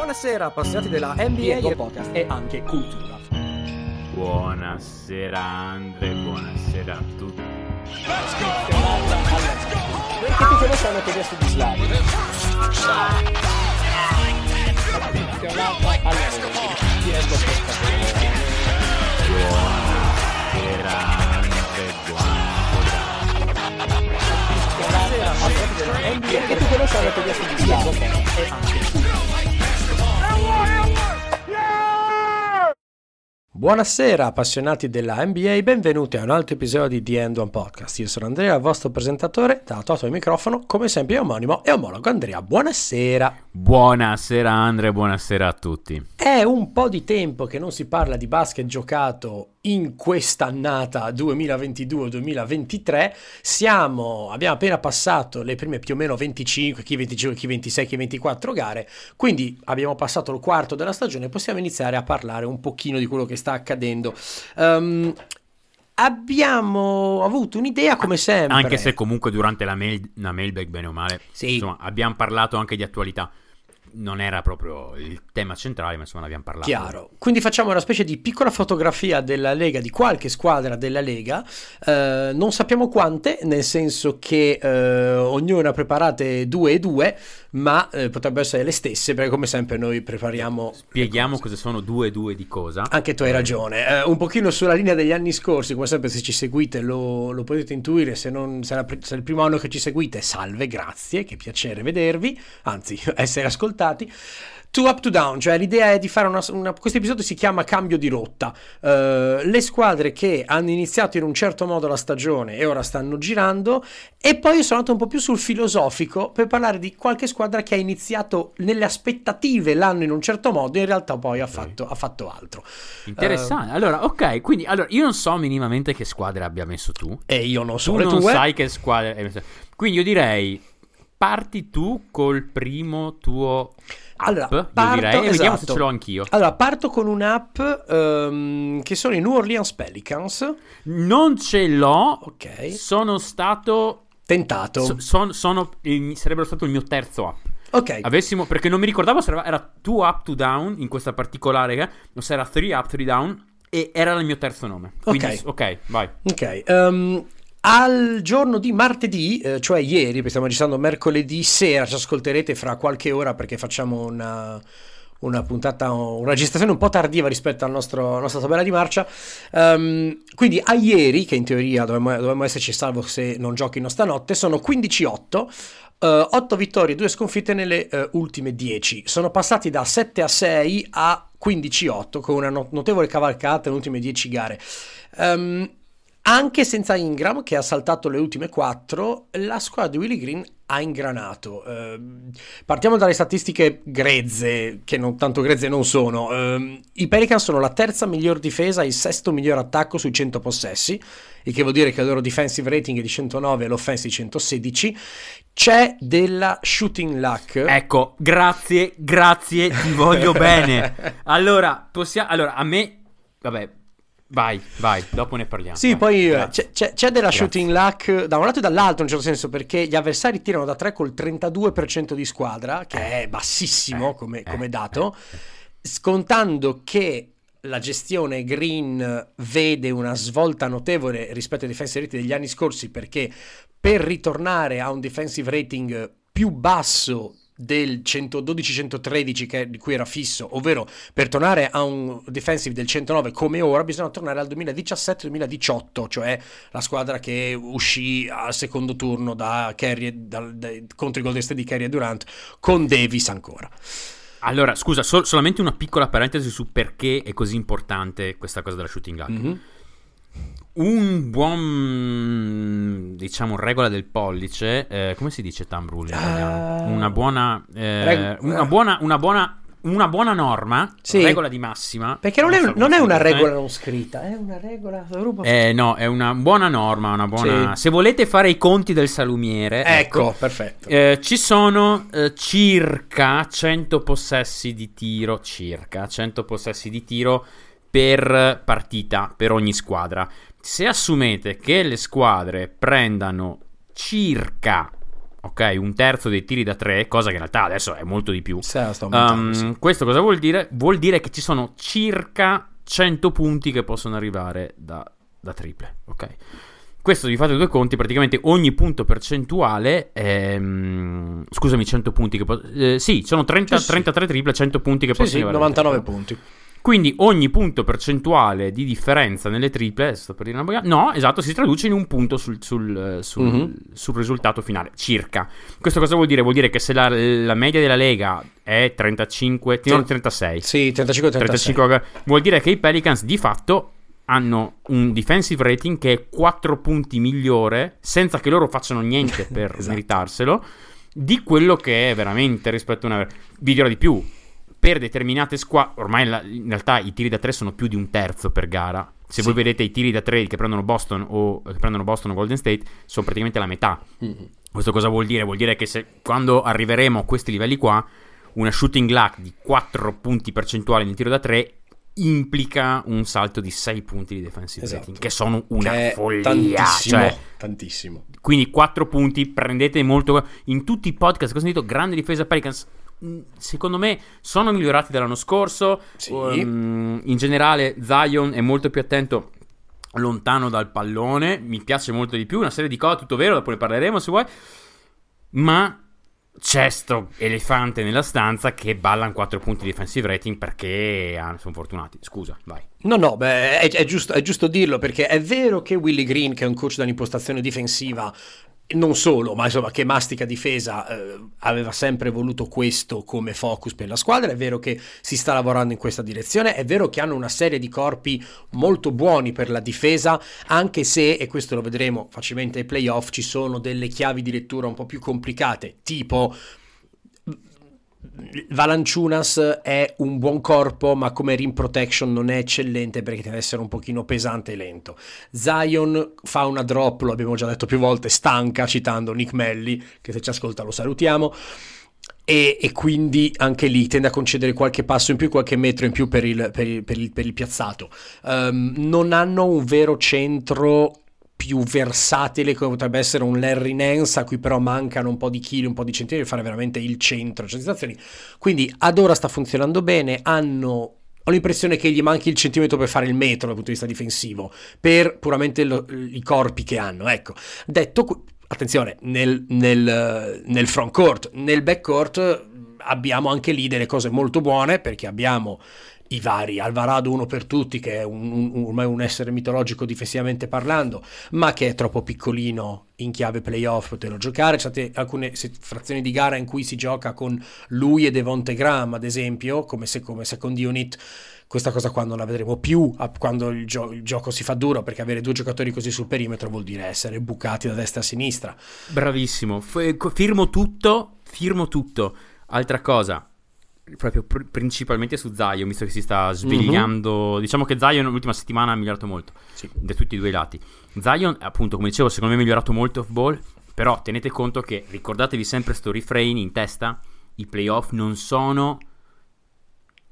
Buonasera appassionati della NBA e Podcast. e anche cultura. Buonasera Andre, buonasera a tutti. Perché tutti noi siamo tedeschi di Slavi. Campionata alla Pietro Podcast. Buonasera Andre, buonasera. Buonasera appassionati della NBA Perché tutti noi siamo tedeschi di Slavi. e anche Buonasera appassionati della NBA, benvenuti a un altro episodio di The End One Podcast. Io sono Andrea, il vostro presentatore, dato al microfono, come sempre omonimo e omologo Andrea. Buonasera. Buonasera Andre, buonasera a tutti. È un po' di tempo che non si parla di basket giocato in quest'annata 2022-2023. Siamo, abbiamo appena passato le prime più o meno 25, chi 25, chi 26, chi 24 gare. Quindi abbiamo passato il quarto della stagione. Possiamo iniziare a parlare un pochino di quello che sta accadendo. Ehm, abbiamo avuto un'idea come sempre. Anche se comunque durante la, mail, la mailbag, bene o male, Sì. insomma, abbiamo parlato anche di attualità. Non era proprio il tema centrale, ma insomma ne abbiamo parlato. Chiaro. Quindi facciamo una specie di piccola fotografia della Lega, di qualche squadra della Lega. Eh, non sappiamo quante, nel senso che eh, ognuna preparate due e due, ma eh, potrebbero essere le stesse, perché come sempre noi prepariamo... Spieghiamo cosa sono due e due di cosa. Anche tu hai ragione, Eh, un pochino sulla linea degli anni scorsi, come sempre se ci seguite lo, lo potete intuire, se, non, se, la se è il primo anno che ci seguite, salve, grazie, che piacere vedervi, anzi essere ascoltati. To up to down, cioè l'idea è di fare una, una- questo episodio si chiama cambio di rotta. Eh, le squadre che hanno iniziato in un certo modo la stagione e ora stanno girando, e poi sono andato un po' più sul filosofico per parlare di qualche squadra che ha iniziato nelle aspettative l'anno in un certo modo, e in realtà poi ha fatto, ha fatto altro. Interessante. allora, ok, quindi allora, io non so minimamente che squadre abbia messo tu. E io non so Tu non tue. sai che squadre. Quindi io direi parti tu col primo tuo Allora, app, io parto- direi, e vediamo se esatto. ce l'ho anch'io. Allora, parto con un'app ehm, che sono i New Orleans Pelicans. Non ce l'ho. Ok. Sono stato Tentato. so- son- sono il- sarebbero stato il mio terzo app. ok. Avessimo perché non mi ricordavo se era, era two up to down in questa particolare che o se era three up three down e era il mio terzo nome. Quindi Ok. ok, vai. Ok. ehm, al giorno di martedì, eh, cioè ieri, perché stiamo registrando mercoledì sera, ci ascolterete fra qualche ora perché facciamo una, una puntata, una registrazione un po' tardiva rispetto al nostro- alla nostra tabella di marcia. Ehm, quindi a ieri, che in teoria dovremmo, dovremmo esserci salvo se non giochino stanotte, sono 15-8. 8 vittorie e 2 sconfitte nelle eh, ultime 10. Sono passati da 7 a 6 a 15-8 con una no- notevole cavalcata nelle ultime 10 gare. Ehm, anche senza Ingram, che ha saltato le ultime 4, la squadra di Willy Green ha ingranato. Ehm, partiamo dalle statistiche grezze, che non tanto grezze non sono. Ehm, I Pelicans sono la terza miglior difesa e il sesto miglior attacco sui 100 possessi, il che vuol dire che il loro defensive rating è di 109 e l'offense di 116. C'è della shooting luck. Ecco, grazie, grazie, ti voglio bene. Allora, possiamo allora a me vabbè, vai, vai, dopo ne parliamo. Sì, vai. poi eh, c'è, c'è- c'è della Grazie. shooting luck da un lato e dall'altro in un certo senso perché gli avversari tirano da 3 col 32% di squadra, che è bassissimo Eh, come, eh, come dato, scontando che la gestione green vede una svolta notevole rispetto ai defensive rating degli anni scorsi perché per ritornare a un defensive rating più basso del 112-113 che, di cui era fisso, ovvero per tornare a un defensive del 109 come ora bisogna tornare al 2017-2018, cioè la squadra che uscì al secondo turno da Curry, dal- dai- contro i Golden State di Kerry e Durant con Davis ancora. Allora, scusa, sol- solamente una piccola parentesi su perché è così importante questa cosa della shooting luck. Mhm. Un buon, diciamo, regola del pollice, eh, come si dice thumb rule in italiano? Ah. Una buona, eh, Reg- una buona, una buona, una buona norma, Sì. regola di massima. Perché non è, so non è una regola non scritta, è una regola... Eh, no, è una buona norma, una buona... Sì. Se volete fare i conti del salumiere, Ecco, perfetto. eh, ci sono eh, circa 100 possessi di tiro, circa 100 possessi di tiro per partita, per ogni squadra. Se assumete che le squadre prendano circa ok? Un terzo dei tiri da tre, cosa che in realtà adesso è molto di più. Um, sì. Questo cosa vuol dire? Vuol dire che ci sono circa 100 punti che possono arrivare da, da triple, ok? Questo vi fate due conti, praticamente ogni punto percentuale, ehm, scusami, 100 punti che po- eh, sì, sono 30 Sì, sì. 33 triple, 100 punti che possono arrivare. da 99 triple. punti. Quindi ogni punto percentuale di differenza nelle triple, sto per dire una boia- no, esatto, si traduce in un punto sul, sul- sul- Mhm. sul risultato finale, circa. Questo cosa vuol dire? Vuol dire che se la, la media della Lega è 35, Sì. no, 36, Sì, 35 36. 35 vuol dire che i Pelicans di fatto hanno un defensive rating che è 4 punti migliore, senza che loro facciano niente per Esatto. meritarselo, di quello che è veramente rispetto a una... Vi dirò di più, per determinate squadre, ormai la- in realtà i tiri da 3 sono più di un terzo per gara. Se Sì. voi vedete i tiri da 3 che prendono Boston o che prendono Boston o Golden State, sono praticamente la metà. Mhm. Questo cosa vuol dire? Vuol dire che se quando arriveremo a questi livelli qua, una shooting luck di 4 punti percentuali nel tiro da 3 implica un salto di 6 punti di defensive Esatto. rating, che sono una Che follia. Tantissimo, Cioè, tantissimo. quindi 4 punti, prendete molto. In tutti i podcast che ho sentito, grande difesa Pelicans. Secondo me sono migliorati dall'anno scorso. Sì. Um, in generale, Zion è molto più attento. Lontano dal pallone, mi piace molto di più. Una serie di cose, tutto vero, dopo ne parleremo se vuoi. Ma c'è sto elefante nella stanza che ballano 4 punti di defensive rating perché ah, sono fortunati. Scusa, vai. No, no, beh, è, è giusto, è giusto dirlo perché è vero che Willy Green, che è un coach dall'impostazione difensiva, non solo, ma insomma che mastica difesa, eh, aveva sempre voluto questo come focus per la squadra. È vero che si sta lavorando in questa direzione. È vero che hanno una serie di corpi molto buoni per la difesa, anche se, e questo lo vedremo facilmente ai playoff, ci sono delle chiavi di lettura un po' più complicate, tipo Valanciunas è un buon corpo, ma come rim protection non è eccellente perché deve essere un pochino pesante e lento. Zion fa una drop, lo abbiamo già detto più volte, stanca, citando Nick Melli, che se ci ascolta lo salutiamo. E, e quindi anche lì tende a concedere qualche passo in più, qualche metro in più per il, per il- per il- per il piazzato. Um, non hanno un vero centro più versatile come potrebbe essere un Larry Nance a cui però mancano un po' di chili, un po' di centimetri per fare veramente il centro situazioni. Quindi ad ora sta funzionando bene, hanno ho l'impressione che gli manchi il centimetro per fare il metro dal punto di vista difensivo, per puramente lo- i corpi che hanno. Ecco, detto, attenzione, nel, nel, nel front court, nel back court abbiamo anche lì delle cose molto buone perché abbiamo i vari Alvarado uno per tutti che è un, un- ormai un essere mitologico difensivamente parlando ma che è troppo piccolino in chiave playoff poterlo giocare. C'è alcune frazioni di gara in cui si gioca con lui e Devonte Graham ad esempio come, se, come second unit questa cosa qua non la vedremo più a- quando il, gio- il gioco si fa duro perché avere due giocatori così sul perimetro vuol dire essere bucati da destra a sinistra. Bravissimo, F- firmo tutto, firmo tutto. Altra cosa, proprio pr- principalmente su Zion, visto che si sta svegliando. Diciamo che Zion l'ultima settimana ha migliorato molto, Sì. da tutti e due i lati. Zion, appunto, come dicevo, secondo me è migliorato molto off ball, però tenete conto che, ricordatevi sempre sto refrain in testa, i playoff non sono...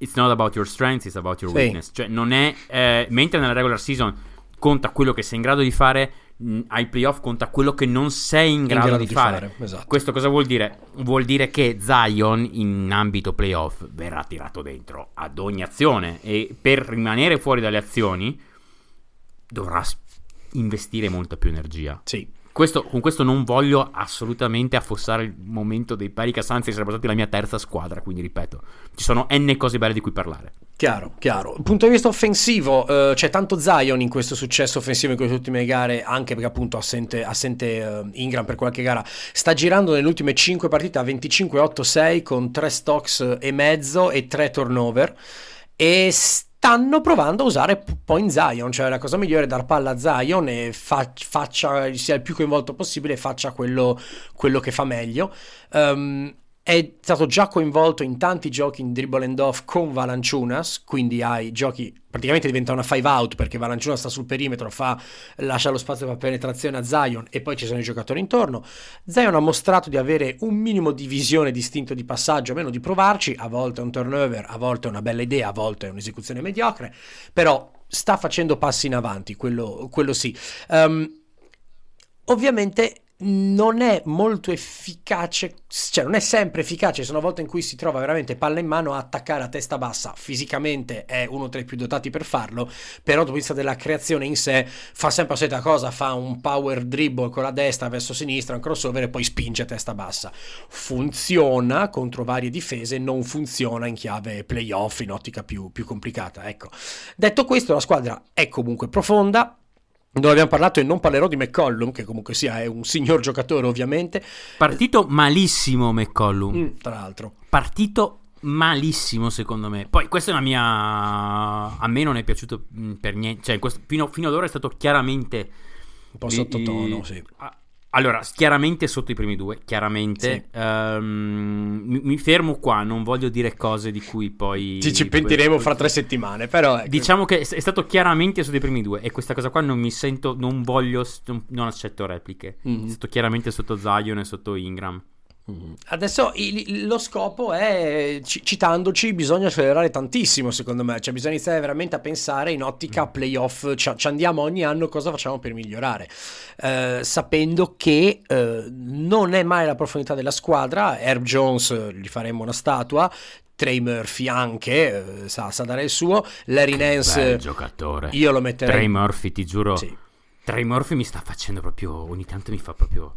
It's not about your strengths, it's about your Sì. weakness. Cioè, non è... eh, mentre nella regular season conta quello che sei in grado di fare, mh, ai playoff conta quello che non sei in grado, di, fare. esatto. Questo cosa vuol dire? Vuol dire che Zion in ambito playoff verrà tirato dentro ad ogni azione e per rimanere fuori dalle azioni dovrà investire molta più energia. sì Questo- con questo non voglio assolutamente affossare il momento dei Pelicans, anzi sarebbero stati la mia terza squadra, quindi ripeto, ci sono n cose belle di cui parlare. Chiaro, chiaro. Punto di vista offensivo, eh, c'è tanto Zion in questo successo offensivo in queste ultime gare, anche perché appunto assente, assente eh, Ingram per qualche gara. Sta girando nelle ultime 5 partite a 25-8-6 con 3 stocks e mezzo e 3 turnover. E stanno provando a usare point Zion, cioè la cosa migliore è dar palla a Zion e fa- faccia, sia il più coinvolto possibile e faccia quello, quello che fa meglio. Um, è stato già coinvolto in tanti giochi in dribble and off con Valanciunas, quindi hai giochi praticamente diventa una five out perché Valanciunas sta sul perimetro, fa, lascia lo spazio per penetrazione a Zion e poi ci sono i giocatori intorno. Zion ha mostrato di avere un minimo di visione distinto di passaggio, almeno di provarci, a volte è un turnover, a volte è una bella idea, a volte è un'esecuzione mediocre, però sta facendo passi in avanti, quello, quello sì. Um, ovviamente non è molto efficace, cioè non è sempre efficace, sono volte in cui si trova veramente palla in mano a attaccare a testa bassa, fisicamente è uno tra i più dotati per farlo, però dal punto di vista della creazione in sé fa sempre la solita cosa, fa un power dribble con la destra verso sinistra, un crossover e poi spinge a testa bassa. Funziona contro varie difese, non funziona in chiave playoff, in ottica più, più complicata, ecco. Detto questo, la squadra è comunque profonda, non abbiamo parlato e non parlerò di McCollum, che comunque sia è un signor giocatore ovviamente. Partito malissimo McCollum. Mm, tra l'altro. Partito malissimo secondo me. Poi questa è una mia... A me non è piaciuto mm, per niente. Cioè, questo... fino, fino, ad ora è stato chiaramente... Un po' sottotono, sì. Allora, chiaramente sotto i primi due, chiaramente. Sì. Um, mi, mi, fermo qua, non voglio dire cose di cui poi... Ci, ci pentiremo poi, fra tre settimane, però... Ecco. Diciamo che è stato chiaramente sotto i primi due e questa cosa qua non mi sento, non voglio, non, accetto repliche. Mm-hmm. È stato chiaramente sotto Zion e sotto Ingram. Mm-hmm. Adesso il, lo scopo è, citandoci, bisogna accelerare tantissimo secondo me, cioè bisogna iniziare veramente a pensare in ottica mm. playoff, ci, ci andiamo ogni anno cosa facciamo per migliorare, eh, sapendo che eh, non è mai la profondità della squadra, Herb Jones gli faremo una statua, Trey Murphy anche, eh, sa, sa, dare il suo, Larry Nance... giocatore. Io lo metterei... Trey Murphy, ti giuro... Sì. Trey Murphy mi sta facendo proprio, ogni tanto mi fa proprio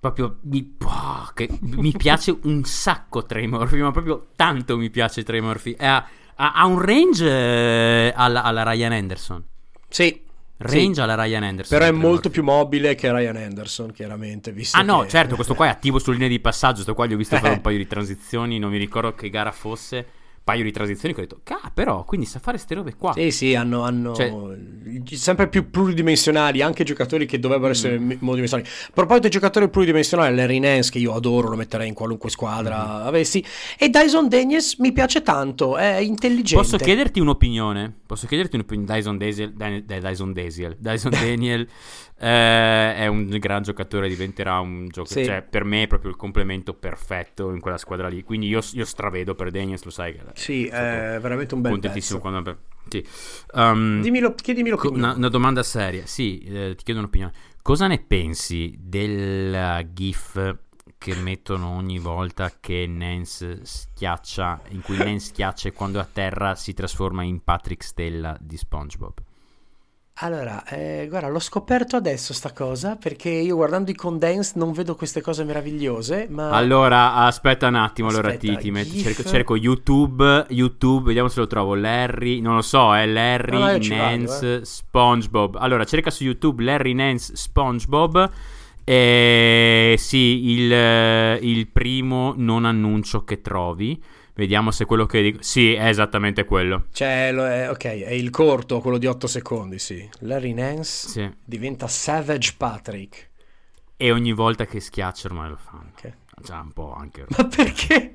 proprio mi, oh, che, mi piace un sacco Trey Murphy, ma proprio tanto mi piace Trey Murphy. Ha, ha, ha un range eh, alla, alla, Ryan Anderson. Sì. Range sì. alla Ryan Anderson. Però è molto Murphy. più mobile che Ryan Anderson, chiaramente. Visto ah, no, che... certo, questo qua è attivo sulle linee di passaggio. Questo qua gli ho visto fare un paio di transizioni. Non mi ricordo che gara fosse paio di transizioni che ho detto, ah, però, quindi sa fare queste robe qua. Sì, sì, hanno, hanno cioè, sempre più pluridimensionali, anche giocatori che dovrebbero essere mm. monodimensionali. A proposito di giocatori pluridimensionali, Larry Nance, che io adoro, lo metterei in qualunque squadra mm. avessi, e Dyson Daniels mi piace tanto, è intelligente. Posso chiederti un'opinione? Posso chiederti un'opinione? Dyson Daniel, Dyson Daniel, Dyson Daniel eh, è un gran giocatore, diventerà un giocatore. Sì. Cioè, per me è proprio il complemento perfetto in quella squadra lì. Quindi io, io stravedo per Daniels, lo sai. Che sì, è veramente un bel contentissimo pezzo. quando. Sì. Um, Dimmi chiedimi l'opinione. Una, una, domanda seria, sì, eh, ti chiedo un'opinione. Cosa ne pensi del GIF che mettono ogni volta che Nance schiaccia, in cui Nance schiaccia e quando a terra si trasforma in Patrick Stella di SpongeBob? Allora, eh, guarda, l'ho scoperto adesso sta cosa perché io guardando i condense non vedo queste cose meravigliose, ma... Allora, aspetta un attimo, aspetta, allora ti, ti metto, cerco, cerco, YouTube, YouTube, vediamo se lo trovo, Larry, non lo so, è Larry no, Nance vado, eh. SpongeBob. Allora, cerca su YouTube Larry Nance SpongeBob e sì, il, il primo non annuncio che trovi. Vediamo se quello che dico. Sì, è esattamente quello. Cioè, è, ok, è il corto, quello di 8 secondi, sì. Larry Nance sì. diventa Savage Patrick. E ogni volta che schiaccia ormai lo fanno. Okay. Già un po' anche. Ma perché?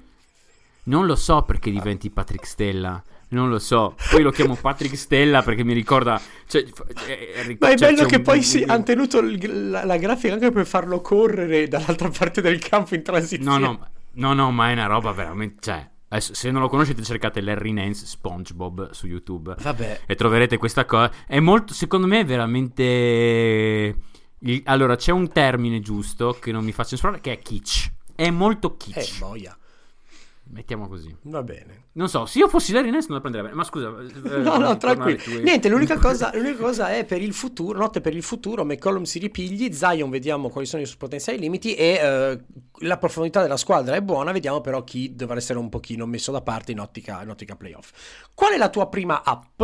Non lo so perché diventi Patrick Stella. Non lo so. Poi lo chiamo Patrick Stella perché mi ricorda. Cioè, eh, Ma è bello che un... poi si, hanno tenuto il, la, la, grafica anche per farlo correre dall'altra parte del campo in transizione. No, no, no, no, ma è una roba veramente. Cioè, se non lo conoscete, cercate Larry Nance SpongeBob su YouTube. Vabbè. E troverete questa cosa. È molto, secondo me, è veramente. Allora, c'è un termine giusto che non mi fa censurare, che è kitsch. È molto kitsch. Eh, boia. Mettiamo così. Va bene. Non so, se io fossi Larry Nance non la prenderei bene. Ma scusa. Eh, no, no, tranquillo. Niente, l'unica cosa, l'unica cosa, è per il futuro, notte per il futuro, McCollum si ripigli, Zion vediamo quali sono i suoi potenziali limiti e eh, la profondità della squadra è buona, vediamo però chi dovrà essere un pochino messo da parte in ottica, in ottica playoff. Qual è la tua prima app?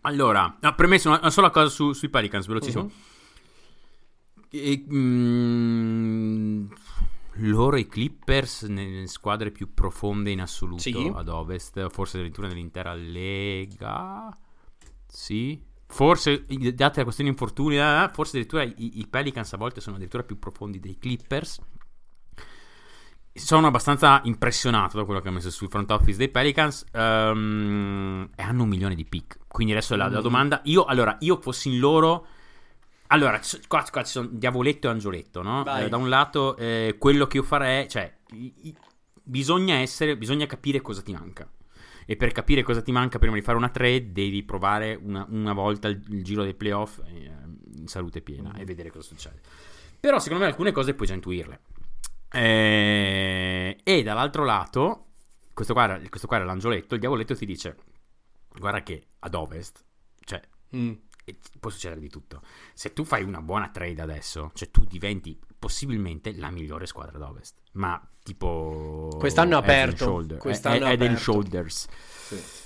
Allora, no, premesso una, una sola cosa su, sui Pelicans, velocissimo. Uh-huh. E, mm, loro i Clippers nelle squadre più profonde in assoluto sì. ad ovest, forse addirittura nell'intera lega. Sì. Forse, date la questione infortuni, eh, forse addirittura i, i, Pelicans a volte sono addirittura più profondi dei Clippers. Sono abbastanza impressionato da quello che ha messo sul front office dei Pelicans um, e hanno un milione di pick. Quindi adesso la, la mm. domanda, io allora, io fossi in loro allora, qua, qua, ci sono diavoletto e angioletto, no? Eh, da un lato, eh, quello che io farei, cioè, bisogna essere, bisogna capire cosa ti manca. E per capire cosa ti manca prima di fare una trade, devi provare una, una volta il, il, giro dei playoff eh, in salute piena mm. e vedere cosa succede. Però secondo me alcune cose puoi già intuirle. Eh, e dall'altro lato, questo qua, questo qua era l'angioletto, il diavoletto ti dice, guarda che ad ovest, cioè, Mm. Può succedere di tutto. Se tu fai una buona trade adesso, cioè tu diventi possibilmente la migliore squadra ad ovest. Ma tipo... Quest'anno è aperto, shoulder, quest'anno head è and aperto. shoulders.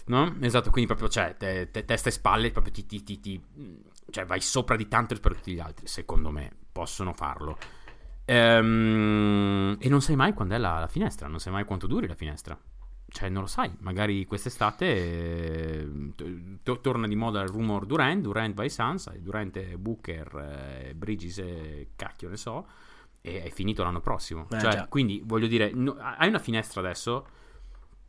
No? Esatto, quindi proprio, cioè, te- te- testa e spalle, proprio ti, ti- ti- ti- cioè, vai sopra di tanto rispetto a tutti gli altri. Secondo me, possono farlo. Ehm, e non sai mai quando è la, la finestra, non sai mai quanto duri la finestra. Cioè, non lo sai, magari quest'estate eh, t- t- torna di moda il rumor Durant, Durant vai Sans, Durant e Booker, eh, Bridges e cacchio ne so, e è finito l'anno prossimo. Eh, cioè, già. quindi, voglio dire, no- hai una finestra adesso,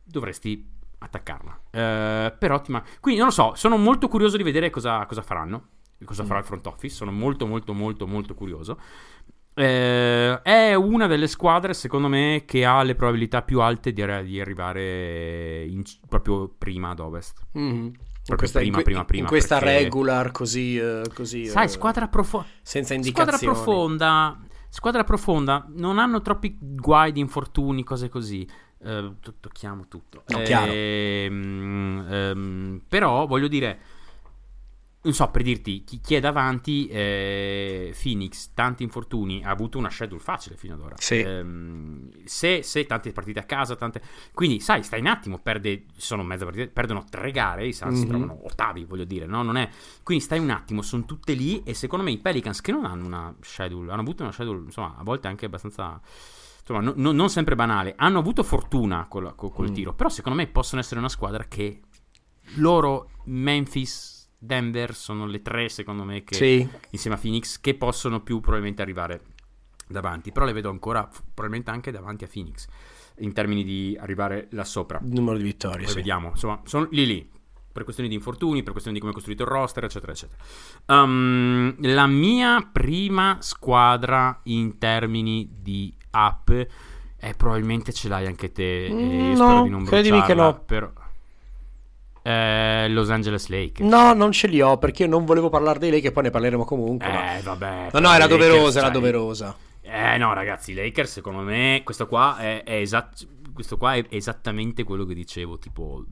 dovresti attaccarla. Eh, però ti ma- Quindi, non lo so, sono molto curioso di vedere cosa, cosa faranno, cosa farà il front office, sono molto, molto, molto, molto curioso. Eh, è una delle squadre, secondo me, che ha le probabilità più alte di, di arrivare in- proprio prima ad ovest. Mhm. In questa, prima, in prima, prima, in questa perché- regular così, eh, così Sai, eh, squadra, profo- senza squadra indicazioni. profonda. Squadra profonda, non hanno troppi guai di infortuni, cose così. Eh, to- tocchiamo tutto. No, chiaro. Ehm, ehm, però voglio dire, non so, per dirti, chi, chi è davanti, eh, Phoenix, tanti infortuni, ha avuto una schedule facile fino ad ora. Sì. Ehm, se, se tante partite a casa, tante... Quindi, sai, stai un attimo, perde, sono mezza partita, perdono tre gare, i Suns si Mhm. trovano ottavi, voglio dire, no? Non è... Quindi stai un attimo, sono tutte lì e secondo me i Pelicans che non hanno una schedule, hanno avuto una schedule, insomma, a volte anche abbastanza... Insomma, no- no- non sempre banale, hanno avuto fortuna col, col- col Mm. tiro, però secondo me possono essere una squadra che loro, Memphis, Denver, sono le tre secondo me che Sì, insieme a Phoenix che possono più probabilmente arrivare davanti, però le vedo ancora probabilmente anche davanti a Phoenix in termini di arrivare là sopra. numero di vittorie. Poi sì. vediamo, insomma, sono lì lì per questioni di infortuni, per questioni di come è costruito il roster, eccetera, eccetera. Um, la mia prima squadra in termini di app è probabilmente ce l'hai anche te. Mm, no, di non credimi che no. però- Eh, Los Angeles Lakers. No, non ce li ho perché io non volevo parlare lei che poi ne parleremo comunque. ma- Eh, vabbè. No, no, era Lakers, doverosa, era doverosa. Eh no, ragazzi, i Lakers secondo me questo qua è, è esat- questo qua è esattamente quello che dicevo tipo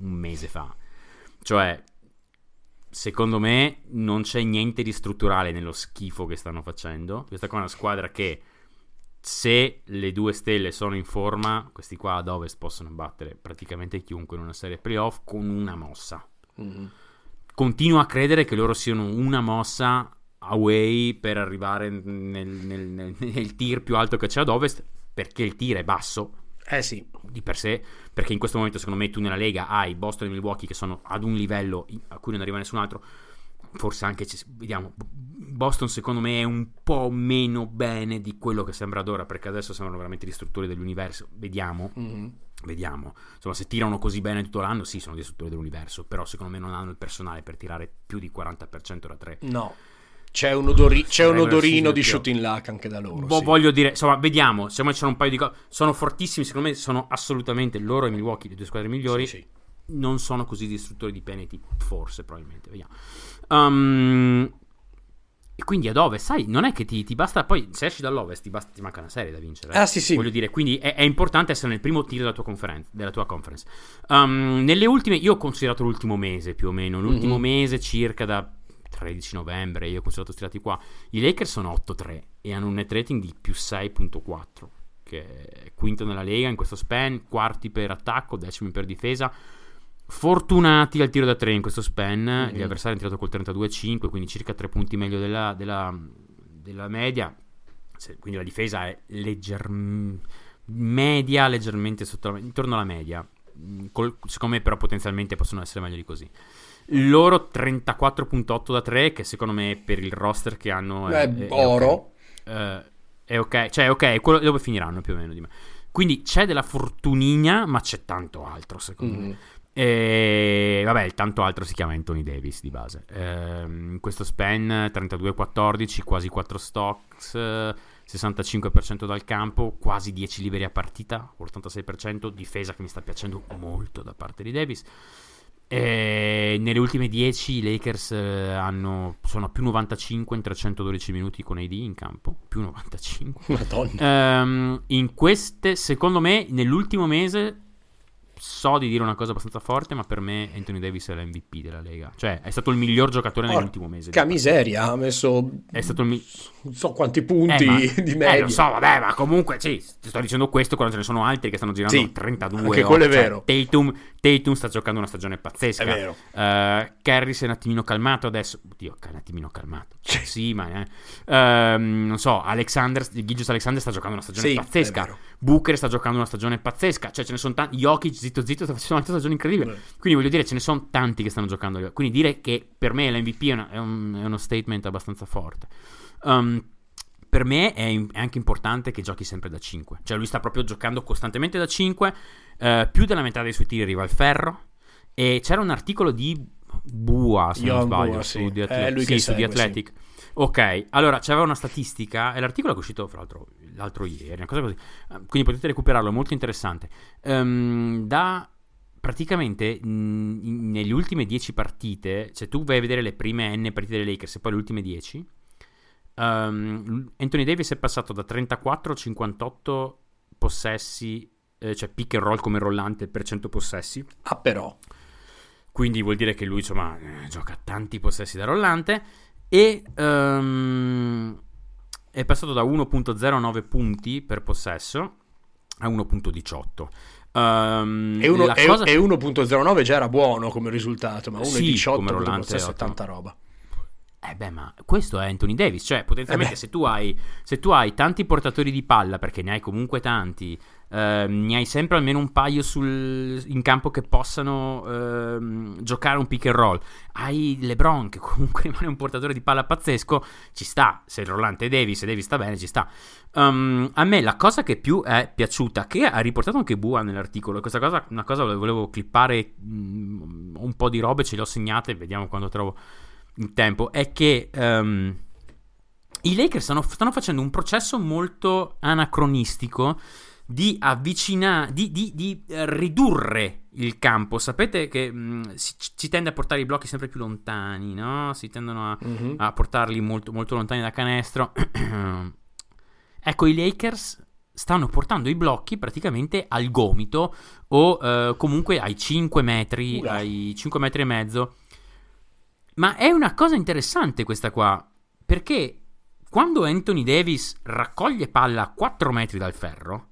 un mese fa. Cioè, secondo me non c'è niente di strutturale nello schifo che stanno facendo. Questa qua è una squadra che se le due stelle sono in forma, questi qua ad ovest possono battere praticamente chiunque in una serie playoff con una mossa. Mhm. continuo a credere che loro siano una mossa away per arrivare nel, nel- nel- nel tier più alto che c'è ad ovest perché il tier è basso. Eh sì, di per sé perché in questo momento secondo me tu nella Lega hai Boston e Milwaukee che sono ad un livello a cui non arriva nessun altro. Forse anche ci- vediamo Boston secondo me è un po' meno bene di quello che sembra ad ora perché adesso sembrano veramente distruttori dell'universo vediamo Mhm. Vediamo. Insomma, se tirano così bene tutto l'anno, sì, sono distruttori dell'universo. Però secondo me non hanno il personale per tirare più di 40% da 3. no. C'è un, odori- c'è un odorino di shooting luck anche da loro. Boh, sì. Voglio dire, insomma, vediamo. Secondo me sono un paio di cose. Sono fortissimi. Secondo me sono assolutamente loro e Milwaukee, le due squadre migliori. Sì, sì. Non sono così distruttori di penalty. Forse, probabilmente. Vediamo. Um, e quindi ad ovest, sai, non è che ti, ti basta. Poi, se esci dall'ovest, ti, basta, ti manca una serie da vincere. Ah, sì, sì. Voglio dire, quindi è, è importante essere nel primo tier della tua, conferen- della tua conference. Um, nelle ultime, io ho considerato l'ultimo mese più o meno. L'ultimo Mhm. mese, circa da 13 novembre, io ho considerato tirati qua. I Lakers sono 8-3 e hanno un net rating di più 6.4, che è quinto nella Lega in questo span, quarti per attacco, decimi per difesa. Fortunati al tiro da 3 in questo span, gli avversari hanno tirato col 32-5, quindi circa 3 punti meglio della, della- della media. Se- quindi la difesa è legger... media, leggermente sotto la, intorno alla media. Mm, col- secondo me però potenzialmente possono essere meglio di così. Loro 34.8 da 3, che secondo me per il roster che hanno è, Eh, è- è oro. ok. Eh, è ok, cioè ok, quello dove finiranno più o meno di me. Quindi c'è della fortunina, ma c'è tanto altro secondo me. E vabbè, il tanto altro si chiama Anthony Davis di base. Ehm, questo span 32-14, quasi 4 stocks, eh, 65% dal campo, quasi 10 liberi a partita, 86%, difesa che mi sta piacendo molto da parte di Davis. E nelle ultime 10 i Lakers eh, hanno, sono a più 95 in 312 minuti con AD in campo. Più 95. Madonna. Ehm, in queste, secondo me, nell'ultimo mese so di dire una cosa abbastanza forte, ma per me Anthony Davis è l'MVP della Lega. Cioè, è stato il miglior giocatore nell'ultimo mese. Che miseria, ha messo È stato il mi- non so quanti punti eh, ma- di eh, media. lo so, vabbè, ma comunque, sì, ti sto dicendo questo quando ce ne sono altri che stanno girando Sì, 32. anche quello è cioè, vero. Tatum, Tatum sta giocando una stagione pazzesca. È vero. Eh, Kerry si è un attimino calmato adesso. Oddio, un attimino calmato. sì, ma eh. Ehm, non so, Alexander, Gigius Alexander sta giocando una stagione Sì, è pazzesca. Booker sta giocando una stagione pazzesca. Cioè, ce ne sono tanti. Jokic, zitto zitto, sta facendo una stagione incredibile. Beh. Quindi voglio dire, ce ne sono tanti che stanno giocando. Quindi dire che per me l'MVP è, una- è un- è uno statement abbastanza forte. Um, per me è, è anche importante che giochi sempre da 5. Cioè, lui sta proprio giocando costantemente da 5. Eh, più della metà dei suoi tiri arriva al ferro. E c'era un articolo di Bua, se non Young sbaglio, Bua, su sì. The È Athletic. lui sì, che su The segue, sì. Athletic. Ok, allora c'aveva una statistica, e l'articolo è uscito fra l'altro l'altro ieri, una cosa così. Eh, Quindi potete recuperarlo, è molto interessante. Ehm, da praticamente mh, in- nelle ultime 10 partite, se tu vai a vedere le prime N partite dei Lakers e poi le ultime 10, ehm, Anthony Davis è passato da 34 a 58 possessi, eh, cioè pick and roll come rollante per 100 possessi. Ah, però. Quindi vuol dire che lui, insomma, eh, gioca tanti possessi da rollante. E ehm, è passato da 1.09 punti per possesso a 1.18. Ehm, E, uno- e- cosa- e 1.09 già era buono come risultato, ma Sì, 1.18 come per rollante è è tanta roba. Eh beh, ma questo è Anthony Davis, cioè potenzialmente Eh se, tu hai, se tu hai tanti portatori di palla, perché ne hai comunque tanti, ehm, ne hai sempre almeno un paio sul- in campo che possano ehm, giocare un pick and roll, hai LeBron che comunque rimane un portatore di palla pazzesco, ci sta, se il rollante è Davis e Davis sta bene, ci sta. Um, a me la cosa che più è piaciuta, che ha riportato anche Bua nell'articolo, questa cosa, una cosa volevo clippare mm, un po' di robe, ce le ho segnate, vediamo quando trovo il tempo, è che ehm, i Lakers stanno, stanno facendo un processo molto anacronistico di avvicinare, di, di- di, eh, ridurre il campo. Sapete che mh, si, ci tende a portare i blocchi sempre più lontani, no? Si tendono a, Mhm. a portarli molto, molto lontani da canestro. ecco, i Lakers stanno portando i blocchi praticamente al gomito o eh, comunque ai 5 metri, Ula. ai 5 metri e mezzo. Ma è una cosa interessante questa qua, perché quando Anthony Davis raccoglie palla a 4 metri dal ferro,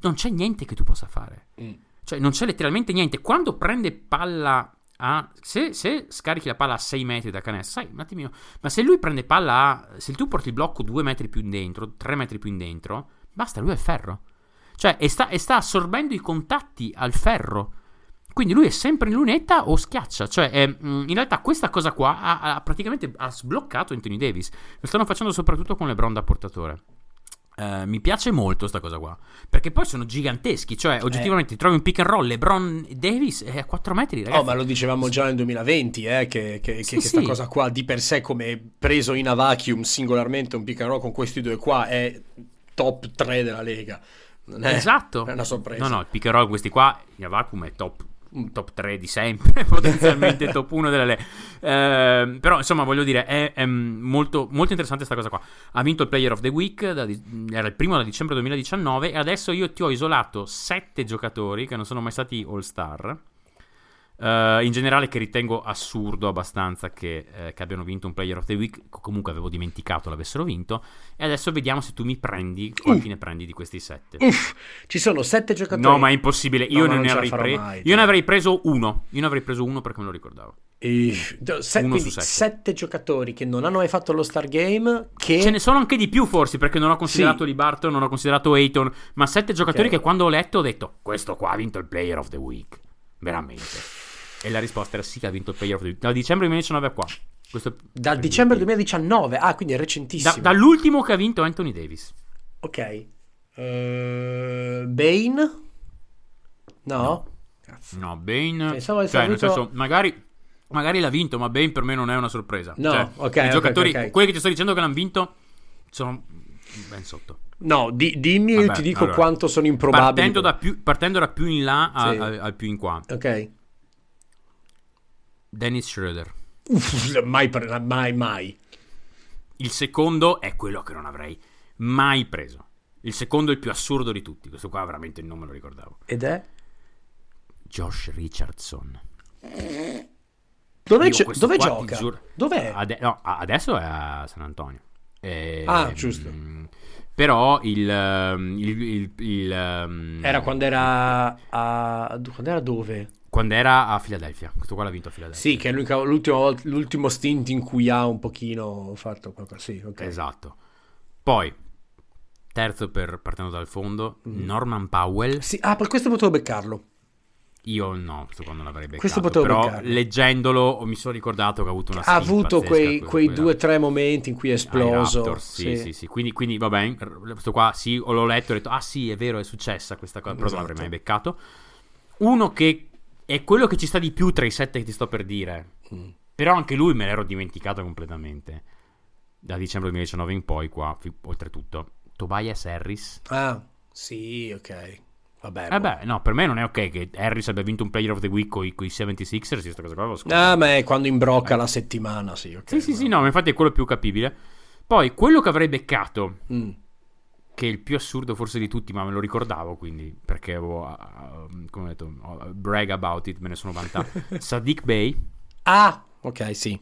non c'è niente che tu possa fare. Mm. Cioè, non c'è letteralmente niente. Quando prende palla a. Se, se scarichi la palla a 6 metri da canestro, sai, un attimino. Ma se lui prende palla a. Se tu porti il blocco 2 metri più in dentro, 3 metri più in dentro, basta, lui è ferro. Cioè, e sta, e sta assorbendo i contatti al ferro. Quindi lui è sempre in lunetta o schiaccia. Cioè, è, mm, in realtà, questa cosa qua ha, ha praticamente ha sbloccato Anthony Davis. Lo stanno facendo soprattutto con LeBron da portatore. Eh, mi piace molto sta cosa qua. Perché poi sono giganteschi. Cioè, oggettivamente, ti trovi un pick and roll. LeBron Davis è a 4 metri, ragazzi. Oh, ma lo dicevamo già nel 2020, eh, che, che- Sì, questa sì. cosa qua di per sé come preso in a vacuum singolarmente un pick and roll con questi due qua è top 3 della Lega. Non è, esatto. È una sorpresa. No, no, il pick and roll questi qua, in vacuum è top, un top 3 di sempre, potenzialmente top 1 delle le. Ehm, però, insomma, voglio dire, è, è molto, molto interessante questa cosa qua. Ha vinto il Player of the Week, da era il primo da dicembre 2019 e adesso io ti ho isolato 7 giocatori che non sono mai stati All-Star. Eh, in generale che ritengo assurdo abbastanza che, eh, che abbiano vinto un Player of the Week, co- comunque avevo dimenticato l'avessero vinto, e adesso vediamo se tu mi prendi, quanti ne prendi di questi sette. Uff, ci sono sette giocatori. No, ma è impossibile. No, Io non ne la avrei preso. mai, Io cioè. ne avrei preso uno. Io ne avrei preso uno perché me lo ricordavo. E- se- Uno su sette. sette giocatori che non hanno mai fatto lo Star Game. Che Ce ne sono anche di più, forse, perché non ho considerato Sì. Lee Barton, non ho considerato Ayton. Ma sette giocatori Ok. che quando ho letto ho detto: Questo qua ha vinto il Player of the Week. Veramente. E la risposta era sì che ha vinto il Player of the Week. Dal dicembre 2019 a qua. Questo dal dicembre 2019. Ah, quindi è recentissimo. Da- dall'ultimo che ha vinto Anthony Davis. Ok. Eh, Bane? No? Cazzo. No, Bane. Pensavo cioè, aver nel vinto- senso, magari. Magari l'ha vinto, ma Bane per me non è una sorpresa. No, Cioè, ok, I giocatori, ok, ok. quelli che ti sto dicendo che l'hanno vinto, sono ben sotto. No, di- dimmi e io Vabbè, ti dico allora, quanto sono improbabili. Partendo da, più, partendo da più in là a- Sì. al più in qua. Ok. Dennis Schroeder. Uff, mai, mai, mai. Il secondo è quello che non avrei mai preso. Il secondo è il più assurdo di tutti. Questo qua veramente non me lo ricordavo. Ed è? Josh Richardson. Dove, Io dove gioca? giuro- Dov'è? Ade- no, adesso è a San Antonio. Eh, Ah, giusto. mm, Però il... ehm, il- il- il, ehm, Era quando era a... Quando era dove? Quando era a Filadelfia. Questo qua l'ha vinto a Filadelfia. Sì, che è volta- l'ultimo stint in cui ha un pochino fatto qualcosa. Sì, ok. Esatto. Poi, terzo per partendo dal fondo, Mm. Norman Powell. Sì, ah, per questo potevo beccarlo. Io no, questo qua non l'avrei beccato. Questo potevo però beccarlo. leggendolo mi sono ricordato che ha avuto una Ha avuto quei, quei due o tre momenti in cui è esploso. Raptors, sì, sì, sì. Quindi, quindi, vabbè, questo qua sì, l'ho letto e ho detto, ah sì, è vero, è successa questa cosa, però non Esatto. l'avrei mai beccato. Uno che è quello che ci sta di più tra i sette che ti sto per dire, Mm. però anche lui me l'ero dimenticato completamente. Da dicembre 2019 in poi, qua, oltretutto, Tobias Harris. Ah, sì, ok. Vabbè. Eh beh, no, per me non è ok che Harris abbia vinto un Player of the Week con i 76ers, questa cosa qua scordo. Ah, ma è quando imbrocca la settimana, sì, ok. Sì, sì, sì, no, ma infatti è quello più capibile. Poi, quello che avrei beccato, Mm. Che è il più assurdo forse di tutti, ma me lo ricordavo, quindi, perché avevo, uh, come ho detto, uh, brag about it, me ne sono vantato. Sadiq Bey, Ah, ok, sì.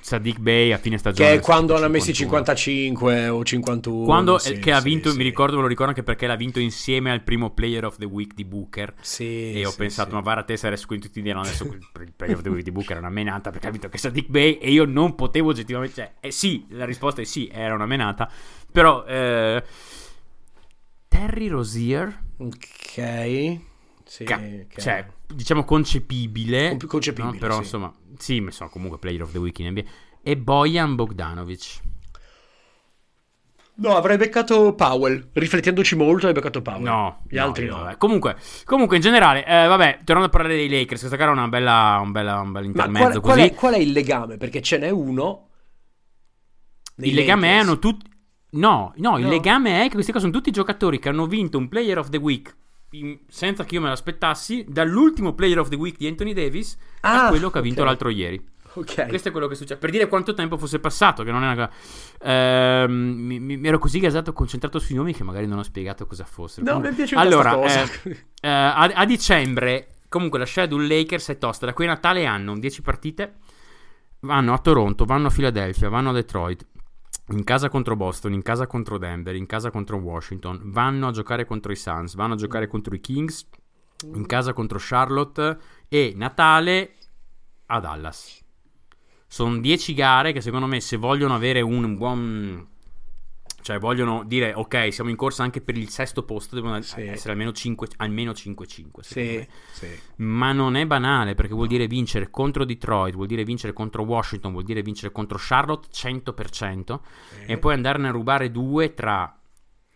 Sadiq Bey a fine stagione. Che è quando hanno messi 51. 55 o 51. Quando sì, che ha vinto, sì. mi ricordo, me lo ricordo anche perché l'ha vinto insieme al primo Player of the Week di Booker. Sì, E ho sì, pensato, ma guarda te adesso qui tutti diranno adesso il Player of the Week di Booker era una menata perché ha vinto che Sadiq Bey e io non potevo oggettivamente... Cioè, eh, sì, la risposta è sì, era una menata. Però... Eh, Terry Rozier... Ok. Sì, ca- ok. Cioè, diciamo concepibile. Con- concepibile, no? Però sì. insomma... Sì, ma sono comunque Player of the Week in NBA. E Bojan Bogdanovic. No, avrei beccato Powell. Riflettendoci molto, avrei beccato Powell. No, Gli no, altri no. vabbè. Comunque, comunque, in generale, eh, vabbè, tornando a parlare dei Lakers, questa gara era una bella, un bella, un bel intermezzo qual, qual così. è, qual è il legame? Perché ce n'è uno. Il legame Lakers. hanno tutti. No, no, il No? legame è che questi qua sono tutti giocatori che hanno vinto un Player of the Week in- senza che io me l'aspettassi, dall'ultimo Player of the Week di Anthony Davis a Ah, quello che ha vinto ok. l'altro ieri. Ok. Questo è quello che succede. Per dire quanto tempo fosse passato, che non è una cosa. Ehm, mi, mi- ero così gasato, concentrato sui nomi che magari non ho spiegato cosa fossero. No, mi è piaciuta allora, eh, eh, a, a dicembre, comunque la schedule Lakers è tosta. Da qui a Natale hanno 10 partite. Vanno a Toronto, vanno a Philadelphia, vanno a Detroit. In casa contro Boston, in casa contro Denver, in casa contro Washington. Vanno a giocare contro i Suns, vanno a giocare contro i Kings. In casa contro Charlotte. E Natale a Dallas. Sono 10 gare che secondo me se vogliono avere un buon... Cioè vogliono dire ok siamo in corsa anche per il sesto posto, devono Sì. essere almeno 5, almeno 5-5. secondo Sì, sì. Ma non è banale perché vuol dire vincere contro Detroit, vuol dire vincere contro Washington, vuol dire vincere contro Charlotte 100% e poi andarne a rubare due tra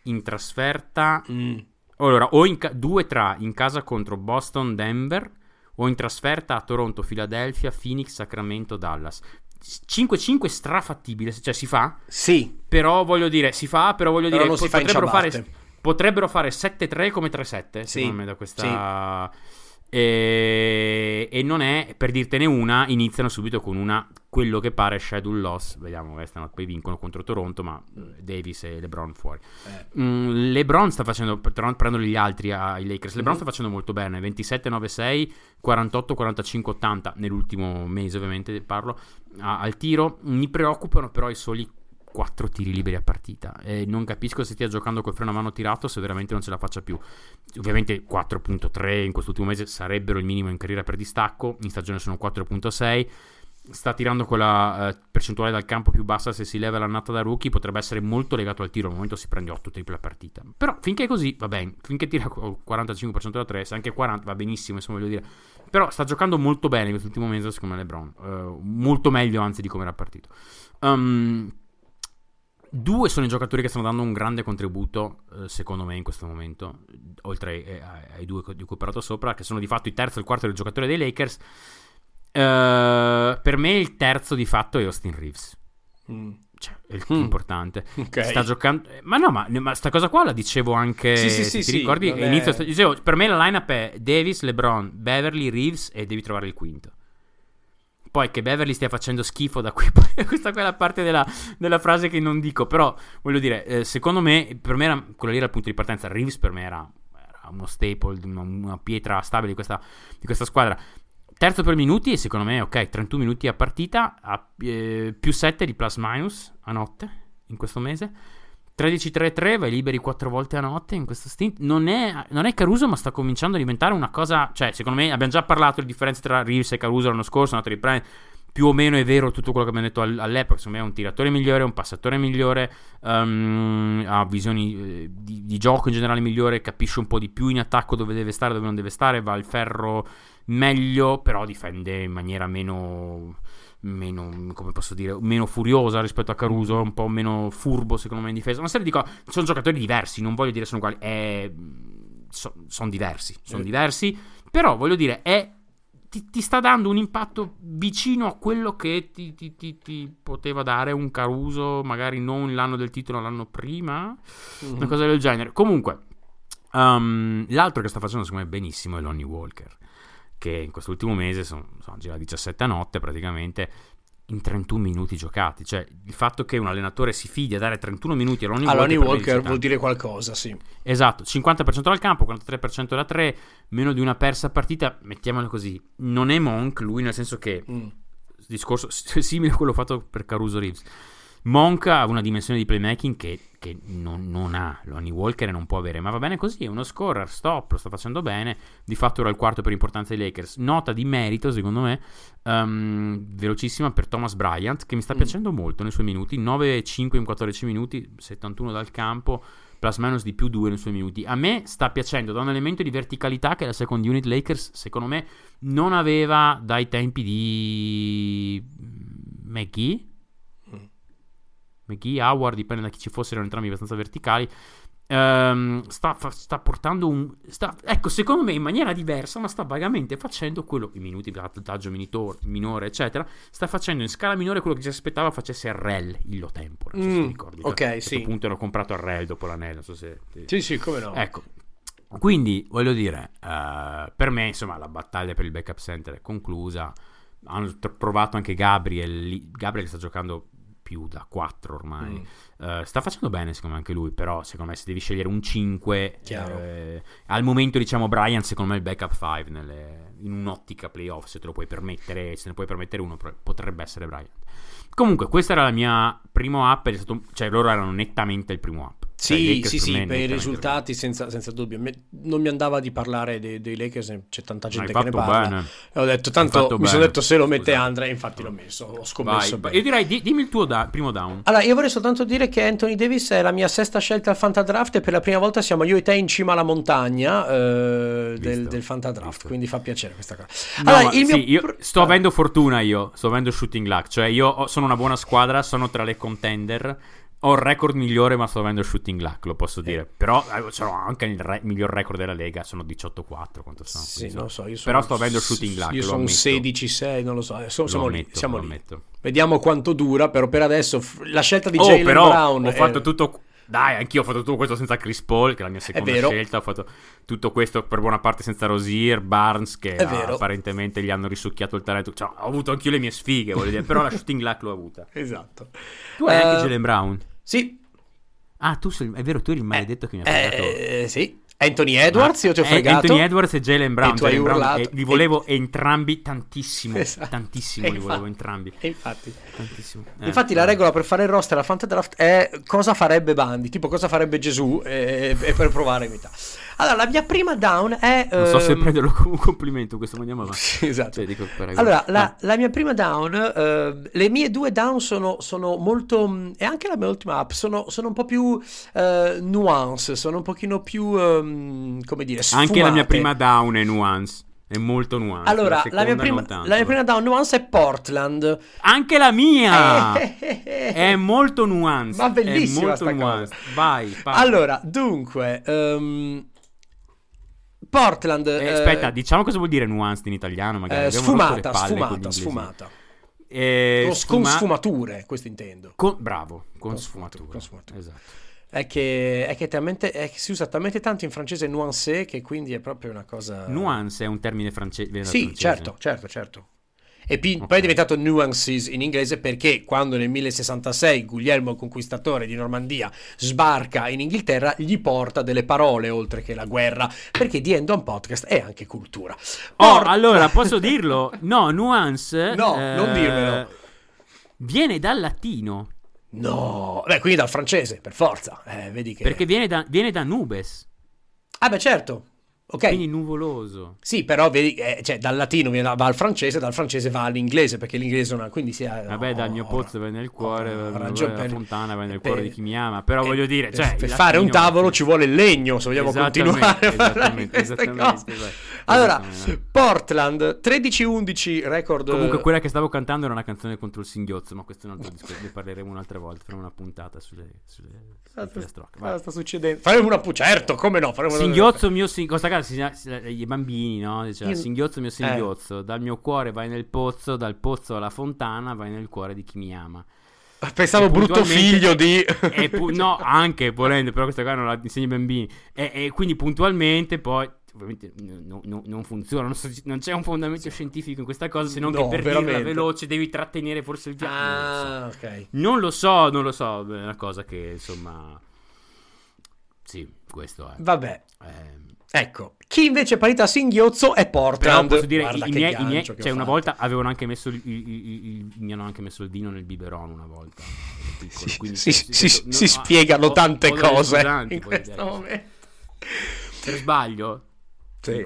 in trasferta Mm. allora, o ca- due tra in casa contro Boston, Denver, o in trasferta a Toronto, Philadelphia, Phoenix, Sacramento, Dallas. 5-5 strafattibile, cioè si fa, Sì, però voglio dire, si fa, però voglio Però dire, si fa potrebbero, fare, potrebbero fare 7-3 come 3-7, Sì, secondo me, da questa... E... e non è, per dirtene una, iniziano subito con una, quello che pare schedule loss, vediamo, questa, poi vincono contro Toronto, ma eh, Davis e LeBron fuori. Eh. Mm, LeBron sta facendo, prendere gli altri ai Lakers, LeBron Mhm. sta facendo molto bene, 27-9-6, 48-45-80 nell'ultimo mese ovviamente parlo, a- al tiro, mi preoccupano però i soli 4 tiri liberi a partita. E non capisco se stia giocando col freno a mano tirato se veramente non ce la faccia più. Ovviamente 4.3 in quest'ultimo mese sarebbero il minimo in carriera per distacco in stagione sono 4.6 sta tirando quella eh, percentuale dal campo più bassa se si leva l'annata da rookie potrebbe essere molto legato al tiro al momento si prende 8 triple a partita. Però finché è così va bene. Finché tira il 45% da 3 se anche 40 va benissimo insomma voglio dire però sta giocando molto bene quest'ultimo mese secondo me LeBron Eh, molto meglio anzi di come era partito um, Due sono i giocatori che stanno dando un grande contributo, eh, secondo me, in questo momento, oltre ai, ai- due di cui ho parlato sopra, che sono di fatto il terzo e il quarto del giocatore dei Lakers. Eh, per me il terzo di fatto è Austin Reeves. Mm. Cioè, è il più Mm. importante. Ok. Sta giocando. eh, Ma no, ma, ma sta cosa qua la dicevo anche. Sì, sì, sì, ti sì, ricordi? è- Inizio dicevo, per me la lineup è Davis, LeBron, Beverly, Reeves e devi trovare il quinto. poi che Beverly stia facendo schifo da qui, questa è la parte della, della frase che non dico, però voglio dire, eh, secondo me, per me era, quello lì era il punto di partenza, Reeves per me era, uno staple, una, una pietra stabile di questa, di questa squadra. Terzo per minuti e secondo me, ok, 31 minuti a partita, a, eh, più 7 di plus minus a notte in questo mese. 13-3-3, vai liberi 4 volte a notte in questo stint. Non è, non è, Caruso, ma sta cominciando a diventare una cosa. Cioè, secondo me abbiamo già parlato delle differenze tra Reeves e Caruso l'anno scorso, andato a. Più o meno è vero tutto quello che abbiamo detto all'epoca. Secondo me è un tiratore migliore, un passatore migliore, um, ha visioni eh, di, di, gioco in generale migliore, capisce un po' di più in attacco dove deve stare, dove non deve stare, va al ferro meglio, però difende in maniera meno, meno, come posso dire, meno furiosa rispetto a Caruso, un po' meno furbo secondo me in difesa. Una serie di cose, sono giocatori diversi, non voglio dire sono uguali, è... so, sono diversi, sono eh. diversi, però voglio dire, è ti, ti, sta dando un impatto vicino a quello che ti, ti, ti, poteva dare un Caruso, magari non l'anno del titolo, l'anno prima, mm-hmm. una cosa del genere. Comunque, um, l'altro che sta facendo secondo me benissimo è Lonnie Walker che in quest'ultimo mese sono, sono oggi la 17 a notte praticamente in 31 minuti giocati. Cioè, il fatto che un allenatore si fidi a dare 31 minuti a Lonnie Walker, Walker vuol dire qualcosa, sì. Esatto, 50% dal campo, 43% da 3, meno di una persa partita, mettiamolo così. Non è Monk lui, nel senso che mm. discorso simile a quello fatto per Caruso Reeves Monk ha una dimensione di playmaking che, che non, non, ha Lonnie Walker non può avere, ma va bene così, è uno scorer, stop, lo sta facendo bene, di fatto era il quarto per importanza dei Lakers. Nota di merito, secondo me, um, velocissima per Thomas Bryant, che mi sta mm. piacendo molto nei suoi minuti, 9-5 in 14 minuti, 71 dal campo, plus minus di più 2 nei suoi minuti. A me sta piacendo, da un elemento di verticalità che la second unit Lakers, secondo me, non aveva dai tempi di McGee McGee, Howard, dipende da chi ci fossero entrambi abbastanza verticali. Um, sta, fa, sta, portando un. Sta, ecco, secondo me in maniera diversa, ma sta vagamente facendo quello. I minuti di atlettaggio minore, eccetera. Sta facendo in scala minore quello che ci aspettava facesse Rel illo so mm, se ti ricordi. Ok, a sì. A punto ero comprato Rel dopo l'anello. Non so se. Sì, sì, come no. Ecco. Quindi voglio dire, uh, per me, insomma, la battaglia per il backup center è conclusa. Hanno provato anche Gabriel. Gabriel sta giocando più da 4 ormai. Mm. Uh, sta facendo bene secondo me anche lui, però secondo me se devi scegliere un 5, eh, al momento diciamo Brian secondo me è il backup 5 nelle, in un'ottica playoff, se te lo puoi permettere, se ne puoi permettere uno potrebbe essere Brian. Comunque questa era la mia prima app, stato, cioè loro erano nettamente il primo app. Sì, sì, sì, per i risultati senza, senza, dubbio. non mi andava di parlare dei, dei Lakers, c'è tanta gente che ne parla. Bene. E ho detto, tanto mi sono detto se lo mette Scusate. Andre, infatti l'ho messo, ho scommesso Vai, Io direi, di, dimmi il tuo da, primo down. Allora, io vorrei soltanto dire che Anthony Davis è la mia sesta scelta al Fantadraft e per la prima volta siamo io e te in cima alla montagna eh, del, del Fantadraft, quindi fa piacere questa cosa. Allora, no, il sì, io sto avendo fortuna io, sto avendo shooting luck, cioè io sono una buona squadra, sono tra le contender ho il record migliore, ma sto avendo shooting luck, lo posso dire. Eh. Però eh, ho anche il re- miglior record della Lega, sono 18-4. Quanto sono? Sì, non lo so. Io sono, Però sto avendo shooting luck. Io sono 16-6, non lo so. Siamo, siamo ammetto, lì. Siamo lì. Vediamo quanto dura. Però per adesso la scelta di oh, Jalen Brown. Ho è... fatto tutto. Dai, anch'io ho fatto tutto questo senza Chris Paul, che è la mia seconda scelta. Ho fatto tutto questo per buona parte senza Rosier, Barnes, che apparentemente gli hanno risucchiato il talento. Cioè, ho avuto anch'io le mie sfighe, voglio dire. Però la shooting luck l'ho avuta. esatto. Tu hai uh, anche Jalen Brown. Sì, Ah, tu sei, è vero, tu eri il maledetto eh, che mi ha fregato. Eh, sì. Anthony Edwards, io ti ho fregato. Anthony Edwards e Jalen Brown. E Jalen Brown e li volevo e... entrambi tantissimo. Esatto. Tantissimo li volevo entrambi. E infatti. Eh, infatti, la regola per fare il roster a Fantadraft è cosa farebbe Bandi, tipo cosa farebbe Gesù, e, e per provare a imitare. Allora, la mia prima down è. Non so se ehm, prenderlo come un complimento, questo ma andiamo avanti. esatto. Cioè, dico, allora, la, ah. la, mia prima down, uh, le mie due down sono, sono, molto. E anche la mia ultima app sono, sono un po' più uh, nuance, sono un pochino più. Um, come dire, sfumate. Anche la mia prima down è nuance. È molto nuance. Allora, la, la, mia, prima, la mia, prima, down nuance è Portland. Anche la mia è molto nuance. Ma bellissima. È molto nuance. Vai, vai, Allora, dunque, um, Portland. Eh, eh, aspetta, diciamo cosa vuol dire nuanced in italiano? Magari eh, sfumata, sfumata, sfumata. Eh, con, sfuma... con, sfumature, questo intendo. Con, bravo, con, con sfumature. Con sfumature. Esatto. È che, è, che talmente, è che, si usa talmente tanto in francese nuance che quindi è proprio una cosa. Nuance è un termine france- sì, francese. certo, certo, certo. E poi è diventato Nuances in inglese perché quando nel 1066 Guglielmo il Conquistatore di Normandia sbarca in Inghilterra, gli porta delle parole oltre che la guerra, perché The End on Podcast è anche cultura. Oh, Port- allora, posso dirlo? No, nuance. No, eh, non dirmelo. Viene dal latino. No, beh, quindi dal francese, per forza. Eh, vedi che... Perché viene da, viene da nubes. Ah, beh, certo. Ok. Quindi nuvoloso. Sì, però vedi, eh, cioè, dal latino va al francese, dal francese va all'inglese, perché l'inglese non ha, quindi si ha... Vabbè, dal mio oh, pozzo vai nel cuore, oh, dalla ragione. fontana vai nel Per- cuore di chi mi ama. Però eh, voglio dire, per, cioè, per fare un tavolo ci vuole il legno, se vogliamo Esattamente, continuare esattamente, esattamente, vai. Allora, Esattamente. Portland 13-11 record. Comunque quella che stavo cantando era una canzone contro il singhiozzo, ma questo è un altro discorso, ne parleremo un'altra volta, faremo una puntata sulle, sulle, sulle Cosa filastrocche. cosa Vai. sta succedendo? Faremo una certo, come no, faremo una- Singhiozzo mio singhiozzo, questa casa si- si- i bambini, no? Diceva, Io- singhiozzo mio Eh. singhiozzo, dal mio cuore vai nel pozzo, dal pozzo alla fontana vai nel cuore di chi mi ama. Pensavo E brutto figlio di pu- no, anche volendo, però questa qua non la insegna ai bambini. E, e quindi puntualmente poi, ovviamente no- no- non funziona, non, so- non c'è un fondamento scientifico in questa cosa, se non No, che per dirla veramente. veloce devi trattenere forse il fiato. Ah, ok. Non lo so, non lo so, è una cosa che insomma... Sì, questo è. Vabbè, Ehm, ecco. Chi invece è parita a singhiozzo è Però Portland. posso dire, Guarda i, miei, i miei- cioè una volta avevano anche messo il, il- il- mi hanno anche messo il vino nel biberon una volta. piccolo, Si, quindi si- se- si- se- si no, spiegano ho- tante ho cose in questo momento. Per sbaglio? Sì.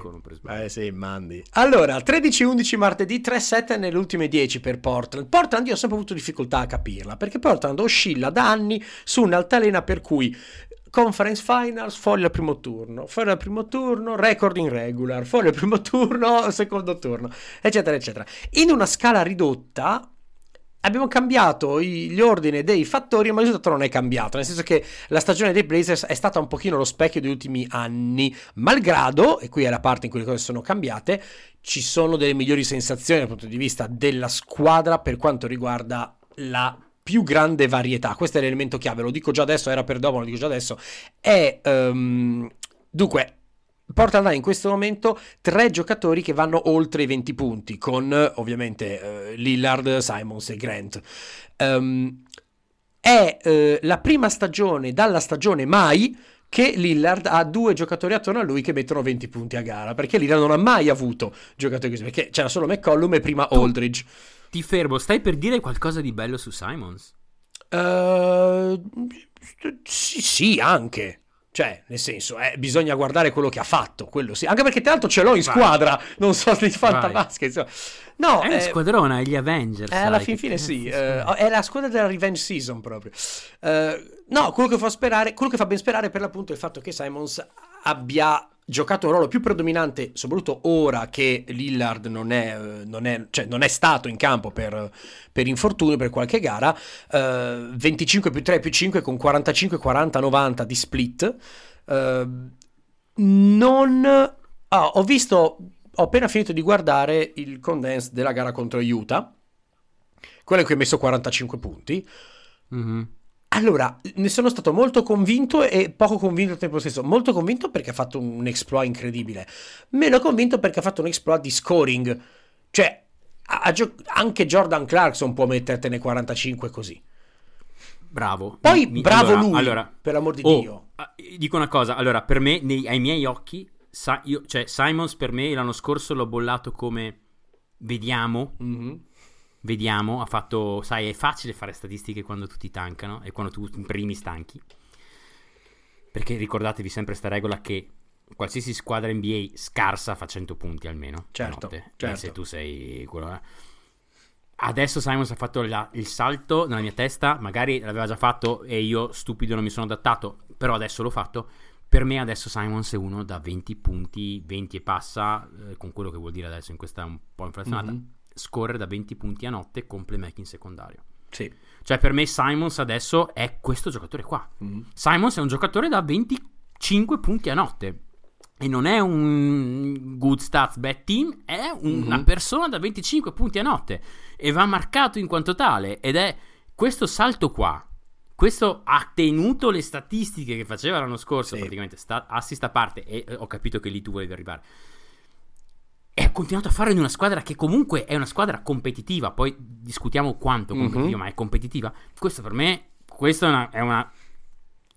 Eh sì, mandi. Allora, 13-11 martedì, 3-7 nelle ultime 10 per Portland. Portland io ho sempre avuto difficoltà a capirla, perché Portland oscilla da anni su un'altalena per cui Conference Finals fuori al primo turno, fuori al primo turno, record in regular, fuori al primo turno, secondo turno, eccetera, eccetera. In una scala ridotta abbiamo cambiato gli ordini dei fattori, ma il risultato non è cambiato, nel senso che la stagione dei Blazers è stata un pochino lo specchio degli ultimi anni, malgrado, e qui è la parte in cui le cose sono cambiate, ci sono delle migliori sensazioni dal punto di vista della squadra per quanto riguarda la più grande varietà. Questo è l'elemento chiave, lo dico già adesso, era per dopo, lo dico già adesso. È ehm, dunque Portland ha in questo momento tre giocatori che vanno oltre i 20 punti, con eh, ovviamente eh, Lillard, Simons e Grant. Ehm, è eh, la prima stagione dalla stagione mai che Lillard ha due giocatori attorno a lui che mettono 20 punti a gara, perché Lillard non ha mai avuto giocatori così, perché c'era solo McCollum e prima Aldridge. Ti fermo, stai per dire qualcosa di bello su Simons? Eh, sì, sì, anche. Cioè, nel senso, eh, bisogna guardare quello che ha fatto, quello sì. Anche perché tra l'altro ce l'ho in Vai. squadra, non so di fantabasket. insomma. No, è una eh, squadrona, gli Avengers. eh, alla fin fine sì, eh, è la squadra della revenge season proprio. Eh, no, quello che fa sperare, quello che fa ben sperare per l'appunto è il fatto che Simons abbia giocato un ruolo più predominante, soprattutto ora che Lillard non è, eh, non è, cioè non è stato in campo per, per infortunio per qualche gara, eh, 25 più 3 più 5 con 45, 40, 90 di split. Eh, non... ah, ho visto, ho appena finito di guardare il condense della gara contro Utah, quello in cui ha messo 45 punti. Mhm. Allora, ne sono stato molto convinto e poco convinto al tempo stesso. Molto convinto perché ha fatto un exploit incredibile. Meno convinto perché ha fatto un exploit di scoring. Cioè, gio- anche Jordan Clarkson può mettertene 45 così. Bravo. Poi, Mi- bravo allora- lui, allora, per l'amor di oh, Dio. ah, dico una cosa, allora, per me, nei- ai miei occhi, sa- io- cioè, Simons per me l'anno scorso l'ho bollato come vediamo, Mhm. Vediamo, ha fatto, sai, è facile fare statistiche quando tutti tancano e quando tu imprimi stanchi. Perché ricordatevi sempre sta regola che qualsiasi squadra NBA scarsa fa 100 punti almeno. Certo. Eh, certo. Se tu sei quello... eh. Adesso Simons ha fatto la- il salto nella mia testa, magari l'aveva già fatto e io stupido non mi sono adattato, però adesso l'ho fatto. Per me adesso Simons è uno da 20 punti, 20 e passa, eh, con quello che vuol dire adesso in questa un po' inflazionata, Mhm. Scorre da 20 punti a notte con playmaking secondario. Sì. Cioè per me Simons adesso è questo giocatore qua. Mhm. Simons è un giocatore da 25 punti a notte. E non è un good stats bad team, è una Mhm. persona da 25 punti a notte. E va marcato in quanto tale. Ed è questo salto qua. Questo ha tenuto le statistiche che faceva l'anno scorso, Sì. praticamente sta- assist a parte, e eh, ho capito che lì tu volevi arrivare. È continuato a farlo in una squadra che comunque è una squadra competitiva. Poi discutiamo quanto competitiva, Mhm. ma è competitiva. Questo per me, questo è una, è una-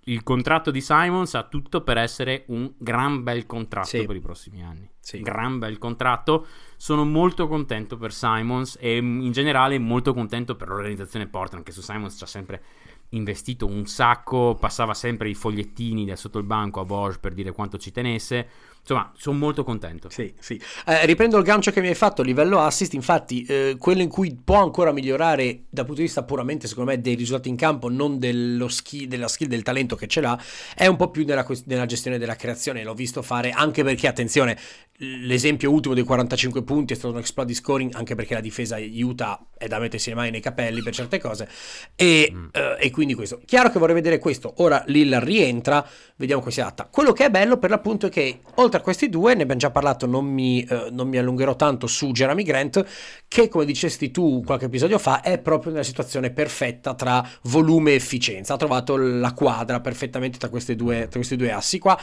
Il contratto di Simons ha tutto per essere un gran bel contratto Sì. per i prossimi anni. Sì. Gran bel contratto. Sono molto contento per Simons e mm, in generale molto contento per l'organizzazione Portland, che su Simons ci ha sempre investito un sacco, passava sempre i fogliettini da sotto il banco a Bosch per dire quanto ci tenesse. Insomma, sono molto contento. Sì, sì. Eh, riprendo il gancio che mi hai fatto a livello assist, infatti eh, quello in cui può ancora migliorare dal punto di vista puramente secondo me dei risultati in campo, non dello skill, della skill del talento che ce l'ha, è un po' più nella, nella gestione della creazione, l'ho visto fare anche perché attenzione, l'esempio ultimo dei 45 punti è stato un exploit di scoring anche perché la difesa Utah è da mettersi le mani nei capelli per certe cose e, Mm. eh, e quindi questo. Chiaro che vorrei vedere questo, ora Lillard rientra, vediamo come si adatta. Quello che è bello per l'appunto è che oltre a questi due, ne abbiamo già parlato, non mi, eh, non mi allungherò tanto su Jeremy Grant, che come dicesti tu qualche episodio fa è proprio nella situazione perfetta tra volume e efficienza, ha trovato la quadra perfettamente tra, due, tra questi due assi qua.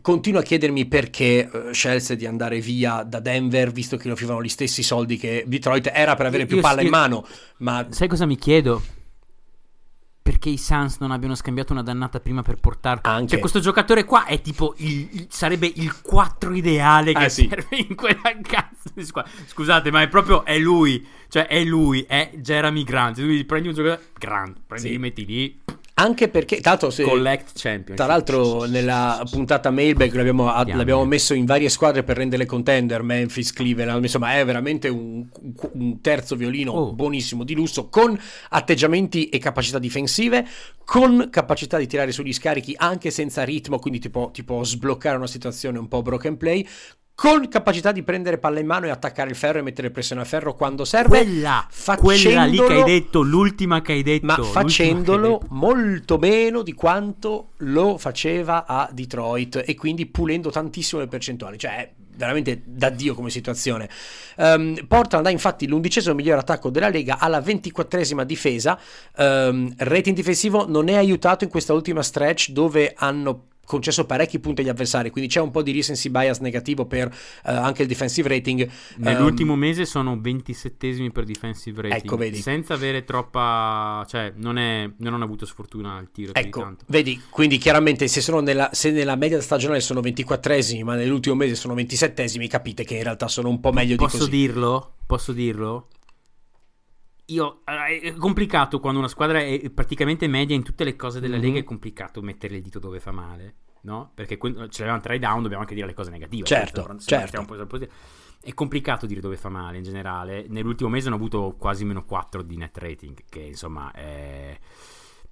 Continuo a chiedermi perché eh, scelse di andare via da Denver, visto che gli offrivano gli stessi soldi che Detroit era per avere Io- più io- palla in io- mano, ma Sai cosa mi chiedo? Perché i Suns non abbiano scambiato una dannata prima per portare. Anche. Cioè, questo giocatore qua è tipo. il- il- sarebbe il 4 ideale che Eh, sì. serve in quella cazzo di squadra. Scusate, ma è proprio. È lui. Cioè, è lui. È Jeremy Grant. Tu prendi un giocatore. Grant. Prendi, Sì. li metti lì. Anche perché, tra l'altro, se. Tra l'altro nella puntata mailbag l'abbiamo, l'abbiamo messo in varie squadre per renderle contender, Memphis, Cleveland, insomma è veramente un, un terzo violino Oh. buonissimo di lusso con atteggiamenti e capacità difensive, con capacità di tirare sugli scarichi anche senza ritmo, quindi ti può, ti può sbloccare una situazione un po' broken play. Con capacità di prendere palla in mano e attaccare il ferro e mettere pressione a ferro quando serve, Quella. Quella lì che hai detto. L'ultima che hai detto. ma facendolo detto. molto meno di quanto lo faceva a Detroit e quindi pulendo tantissimo le percentuali, cioè veramente da Dio come situazione. Um, Portland ha infatti l'undicesimo miglior attacco della Lega, ha la ventiquattresima difesa, um, rating difensivo non è aiutato in questa ultima stretch dove hanno concesso parecchi punti agli avversari, quindi c'è un po' di recency bias negativo per eh, anche il defensive rating. Nell'ultimo Um, mese sono 27esimi per defensive rating. Ecco, vedi. Senza avere troppa. Cioè, non, è, non hanno avuto sfortuna al tiro. di Ecco, tanto. vedi, quindi chiaramente se, sono nella, se nella media stagionale sono 24esimi, ma nell'ultimo mese sono 27esimi, capite che in realtà sono un po' meglio di Posso così. dirlo? Posso dirlo? Io, è complicato quando una squadra è praticamente media in tutte le cose della Mhm. Lega. È complicato mettere il dito dove fa male, no? Perché que- ce l'avevamo tra i down, dobbiamo anche dire le cose negative. Certo, certo. positivo. È complicato dire dove fa male in generale. Nell'ultimo mese hanno avuto quasi meno 4 di net rating, che insomma è.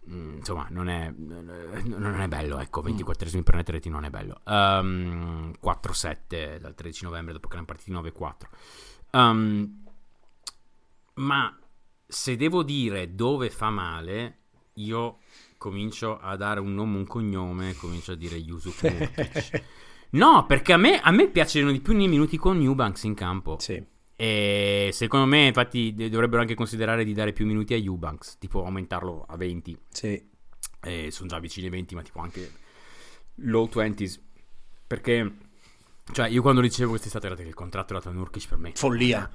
mm, Insomma, non è, non è bello, ecco, 24 per net rating non è bello. Um, 4-7 dal 13 novembre dopo che erano partiti 9-4. Um, ma se devo dire dove fa male, io comincio a dare un nome, un cognome, comincio a dire Yusuf Nurkic. No, perché a me, a me piacciono di più nei minuti con Newbanks in campo. Sì. E secondo me, infatti, dovrebbero anche considerare di dare più minuti a Eubanks, tipo aumentarlo a 20. Sì. E sono già vicini ai 20, ma tipo anche low 20s. Perché, cioè, io quando ricevo quest'estate era che il contratto dato a Nurkic per me Follia.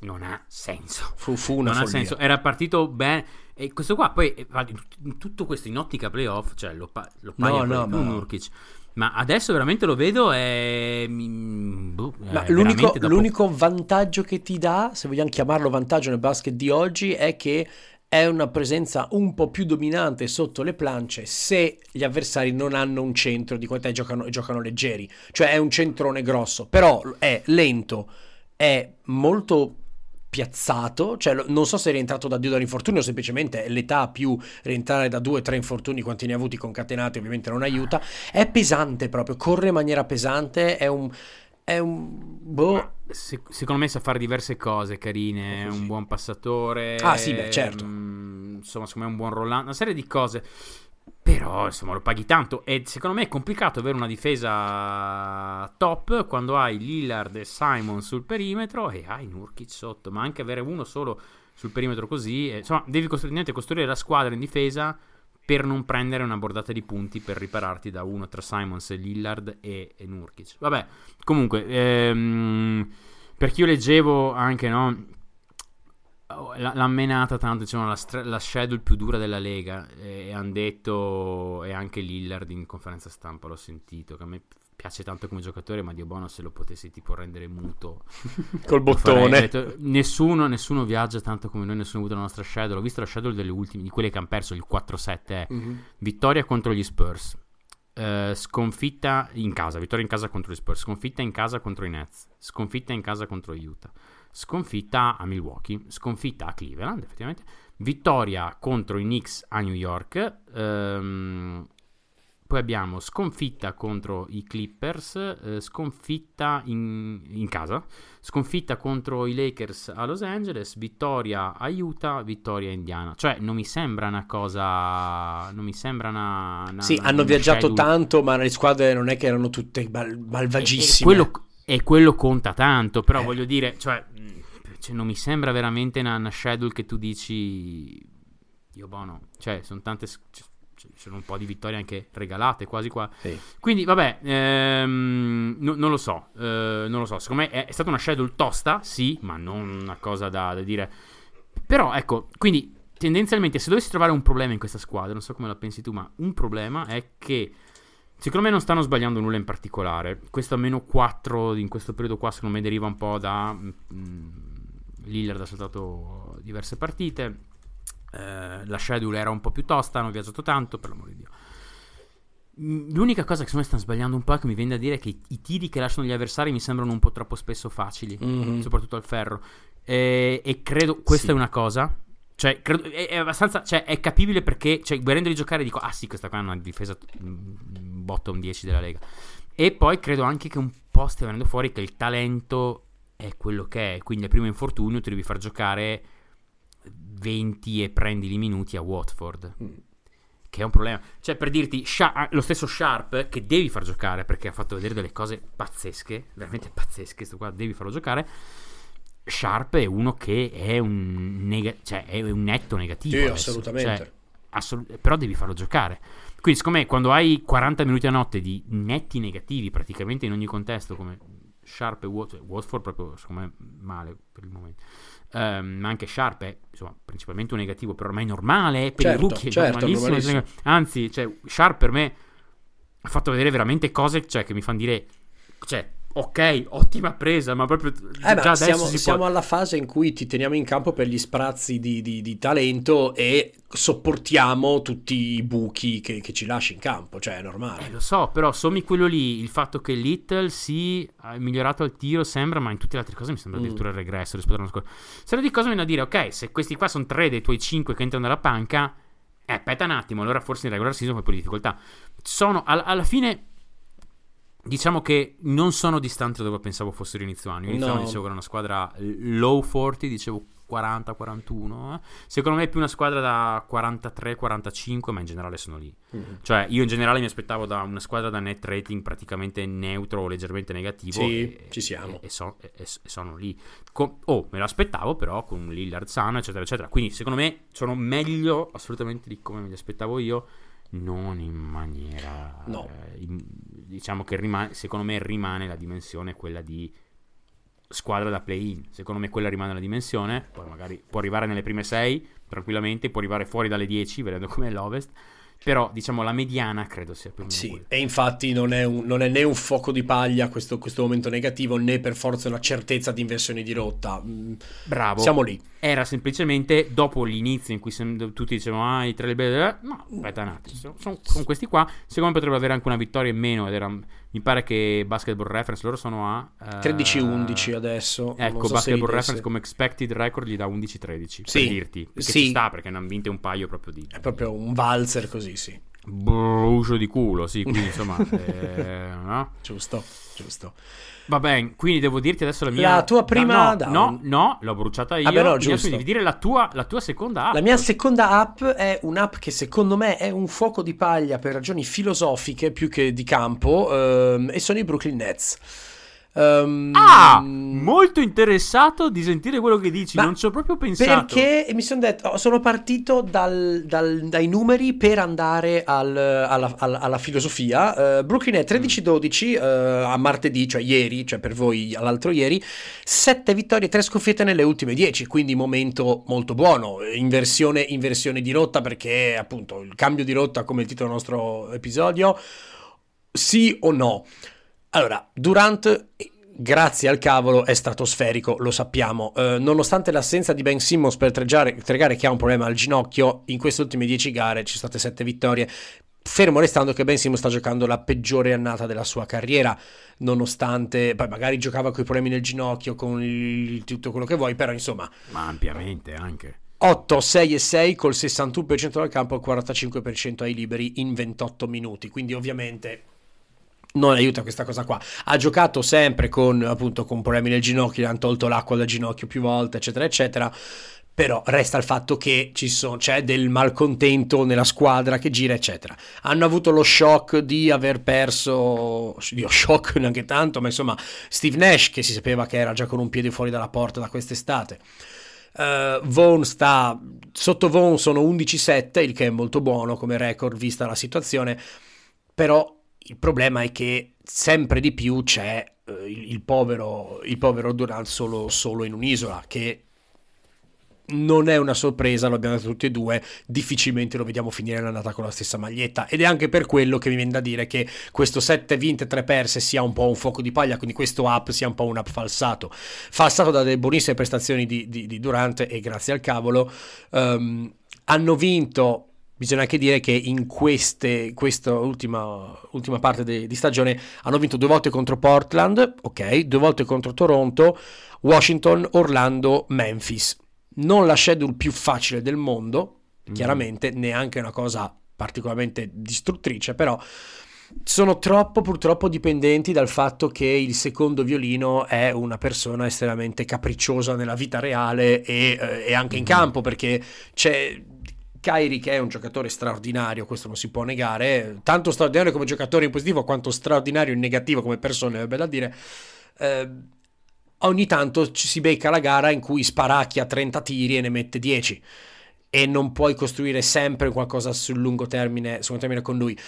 non ha, non ha senso. Fu, fu una non ha follia. senso. Era partito bene. E questo qua, poi, eh, tutto questo in ottica playoff, cioè lo, pa- lo paga no, no, ma- Nurkic. Ma adesso veramente lo vedo mi- boh, Ma eh, l'unico, dopo- l'unico vantaggio che ti dà, se vogliamo chiamarlo vantaggio nel basket di oggi, è che è una presenza un po' più dominante sotto le plance se gli avversari non hanno un centro di qualità e giocano, giocano leggeri. Cioè è un centrone grosso, però è lento, è molto piazzato, cioè non so se è rientrato da Dio dall'infortunio semplicemente l'età più rientrare da due o tre infortuni quanti ne ha avuti concatenati ovviamente non aiuta, è pesante proprio, corre in maniera pesante, è un... È un... Boh, Se- secondo me sa fare diverse cose carine. È un buon passatore. Ah, sì, beh, certo. mm, insomma, secondo me è un buon rollante. Una serie di cose. Però, insomma, lo paghi tanto. E secondo me è complicato avere una difesa top quando hai Lillard e Simon sul perimetro e hai Nurkic sotto. Ma anche avere uno solo sul perimetro così. eh, insomma, devi costruire, costruire la squadra in difesa per non prendere una bordata di punti per ripararti da uno tra Simons e Lillard e, e Nurkic. Vabbè, comunque, ehm, Perché io leggevo anche, no? oh, L'ha menata tanto, diciamo, la, stra- la schedule più dura della Lega. E, hanno detto, e anche Lillard in conferenza stampa l'ho sentito, che a me piace tanto come giocatore, ma Dio buono se lo potessi tipo rendere muto. Col bottone. detto, nessuno, nessuno viaggia tanto come noi, nessuno ha avuto la nostra schedule. Ho visto la schedule delle ultime, di quelle che hanno perso, il 4-7 è Mhm. vittoria contro gli Spurs. eh, sconfitta in casa, vittoria in casa contro gli Spurs, sconfitta in casa contro i Nets, sconfitta in casa contro Utah, sconfitta a Milwaukee, sconfitta a Cleveland, effettivamente, vittoria contro i Knicks a New York, ehm, poi abbiamo sconfitta contro i Clippers, eh, sconfitta in, in casa, sconfitta contro i Lakers a Los Angeles, vittoria a Utah, vittoria a Indiana. Cioè, non mi sembra una cosa. Non mi sembra una. una- Sì, una- hanno una viaggiato schedule- tanto, ma le squadre non è che erano tutte mal- E- e malvagissime. quello, e quello conta tanto, però Eh. voglio dire, cioè, cioè, non mi sembra veramente una, schedule che tu dici. Dio buono, cioè, sono tante. s- c- c- Sono un po' di vittorie anche regalate quasi qua. Sì. Quindi, vabbè, ehm, no- non lo so. eh, non lo so. Secondo me è, è stata una schedule tosta, sì, ma non una cosa da, da dire. Però, ecco, quindi tendenzialmente, se dovessi trovare un problema in questa squadra, non so come la pensi tu, ma un problema è che. Secondo me non stanno sbagliando nulla in particolare. Questo a meno 4 in questo periodo qua, secondo me, deriva un po' da. mm, Lillard ha saltato diverse partite. Eh, la schedule era un po' più tosta, hanno viaggiato tanto, per l'amore di Dio. Mm, L'unica cosa che secondo me stanno sbagliando un po' è che mi viene da dire che i, tiri che lasciano gli avversari mi sembrano un po' troppo spesso facili, Mhm. soprattutto al ferro. E, e credo questa Sì. è una cosa. Cioè, credo, è, è abbastanza. Cioè, è capibile perché. Cioè, vedendoli giocare dico: Ah, sì, questa qua è una difesa mm, bottom 10 della Lega. E poi credo anche che un po' stia venendo fuori che il talento è quello che è. Quindi al primo infortunio ti devi far giocare 20 e prendi i minuti a Watford. Mm. Che è un problema. Cioè, per dirti, Sha- ah, lo stesso Sharp che devi far giocare perché ha fatto vedere delle cose pazzesche, veramente pazzesche. Sto qua, devi farlo giocare. Sharp è uno che è un, nega- cioè, è un netto negativo. Sì, adesso. assolutamente. Cioè, assolut- però devi farlo giocare. Quindi, secondo me, quando hai 40 minuti a notte di netti negativi praticamente in ogni contesto, come Sharp e Wat- Watford, proprio secondo me male per il momento. Ehm, ma anche Sharp è insomma, principalmente un negativo, però ormai normale. Per Certo, i rookie è certo, normalissimo. normalissimo. Anzi, cioè, Sharp per me ha fatto vedere veramente cose cioè, che mi fanno dire. Cioè, ok, ottima presa, ma proprio Eh, ma siamo, si siamo può. alla fase in cui ti teniamo in campo per gli sprazzi di, di- di talento e sopportiamo tutti i buchi che, che ci lasci in campo, cioè è Eh, normale. lo so, però sommi quello lì, il fatto che Little si è migliorato al tiro sembra, ma in tutte le altre cose mi sembra Mm. addirittura il regresso rispetto all'anno scorso. Se di cosa viene a dire, ok, se questi qua sono tre dei tuoi cinque che entrano dalla panca, eh, aspetta un attimo, allora forse in regular season fai pure difficoltà. Sono, al- alla fine, diciamo che non sono distanti da dove pensavo fossero inizio anno. Inizio No. anno dicevo che era una squadra low 40, dicevo 40-41. eh. Secondo me è più una squadra da 43-45, ma in generale sono lì. Mhm. Cioè, io in generale mi aspettavo da una squadra da net rating praticamente neutro o leggermente negativo. Sì, e, ci siamo. E, e so- e- sono lì. Co- oh, me l'aspettavo però con Lillard sano, eccetera, eccetera. Quindi, secondo me, sono meglio assolutamente di come me li aspettavo io. Non in maniera. No. eh, in- diciamo che rimane, secondo me rimane la dimensione quella di squadra da play-in. Secondo me quella rimane la dimensione. Poi magari può arrivare nelle prime 6 tranquillamente, può arrivare fuori dalle 10, vedendo com'è l'Ovest. Però, diciamo, la mediana credo sia più o meno Sì, quella. e infatti non è, un- non è né un fuoco di paglia questo, questo momento negativo né per forza una certezza di inversione di rotta. Mm, Bravo. Siamo lì. Era semplicemente dopo l'inizio in cui tutti dicevano ah i tre belli no aspetta un attimo sono, sono- questi qua secondo me potrebbero avere anche una vittoria in meno ed era, mi pare che Basketball Reference loro sono a eh, 13-11 adesso. ecco so Basketball. Reference come expected record gli dà 11-13 Sì, per dirti perché sì. ci sta perché ne hanno vinte un paio proprio di È proprio un valzer così, sì. brucio di culo sì quindi insomma eh, no? Giusto, giusto. Va bene, quindi devo dirti adesso la mia La tua prima no, no, no, l'ho bruciata io Ah, no, quindi adesso giusto. devi dire la tua, la tua seconda app La mia seconda app è un'app che secondo me è un fuoco di paglia per ragioni filosofiche più che di campo ehm, e sono i Brooklyn Nets. Ehm, Ah, molto interessato di sentire quello che dici. Non ci ho proprio pensato. Perché mi sono detto, oh, sono partito dal- dal- dai numeri per andare al- alla, alla- alla filosofia. Eh, Brooklyn è 13-12 eh, a martedì, cioè ieri, cioè per voi all'altro ieri, 7 vittorie, 3 sconfitte nelle ultime 10, quindi momento molto buono. Inversione, inversione di rotta perché appunto il cambio di rotta come il titolo del nostro episodio, sì o no? Allora, Durant, grazie al cavolo, è stratosferico, lo sappiamo. Eh, nonostante l'assenza di Ben Simmons per tre gare, tre gare che ha un problema al ginocchio, in queste ultime 10 gare ci sono state 7 vittorie. Fermo restando che Ben Simmons sta giocando la peggiore annata della sua carriera, nonostante poi magari giocava con i problemi nel ginocchio, con il- tutto quello che vuoi, però insomma Ma ampiamente anche. 8, 6 e 6 col 61% dal campo e il 45% ai liberi in 28 minuti. Quindi ovviamente non aiuta questa cosa qua. Ha giocato sempre con appunto con problemi nel ginocchio, gli hanno tolto l'acqua dal ginocchio più volte, eccetera, eccetera. Però resta il fatto che sono, c'è del malcontento nella squadra che gira, eccetera. Hanno avuto lo shock di aver perso, io shock neanche tanto, ma insomma, Steve Nash che si sapeva che era già con un piede fuori dalla porta da quest'estate. Uh, Vaughn sta sotto Vaughn sono 11-7, il che è molto buono come record vista la situazione, però il problema è che sempre di più c'è eh, il, il povero, il povero Durant solo, solo in un'isola, che non è una sorpresa, lo abbiamo detto tutti e due, difficilmente lo vediamo finire l'annata con la stessa maglietta. Ed è anche per quello che mi viene da dire che questo 7 vinte 3 perse sia un po' un fuoco di paglia, quindi questo up sia un po' un up falsato, falsato da delle buonissime prestazioni di, di, di Durant e grazie al cavolo, um, hanno vinto Bisogna anche dire che in queste, questa ultima, ultima parte de, di stagione hanno vinto due volte contro Portland, ok, due volte contro Toronto, Washington, Orlando, Memphis. Non la schedule più facile del mondo, chiaramente, mm. neanche una cosa particolarmente distruttrice, però sono troppo purtroppo dipendenti dal fatto che il secondo violino è una persona estremamente capricciosa nella vita reale e, eh, e anche in campo perché c'è Kyrie che è un giocatore straordinario, questo non si può negare, tanto straordinario come giocatore in positivo quanto straordinario in negativo come persona, è bello dire. Eh, ogni tanto ci si becca la gara in cui sparacchia 30 tiri e ne mette 10 e non puoi costruire sempre qualcosa sul lungo termine, sul lungo termine con lui.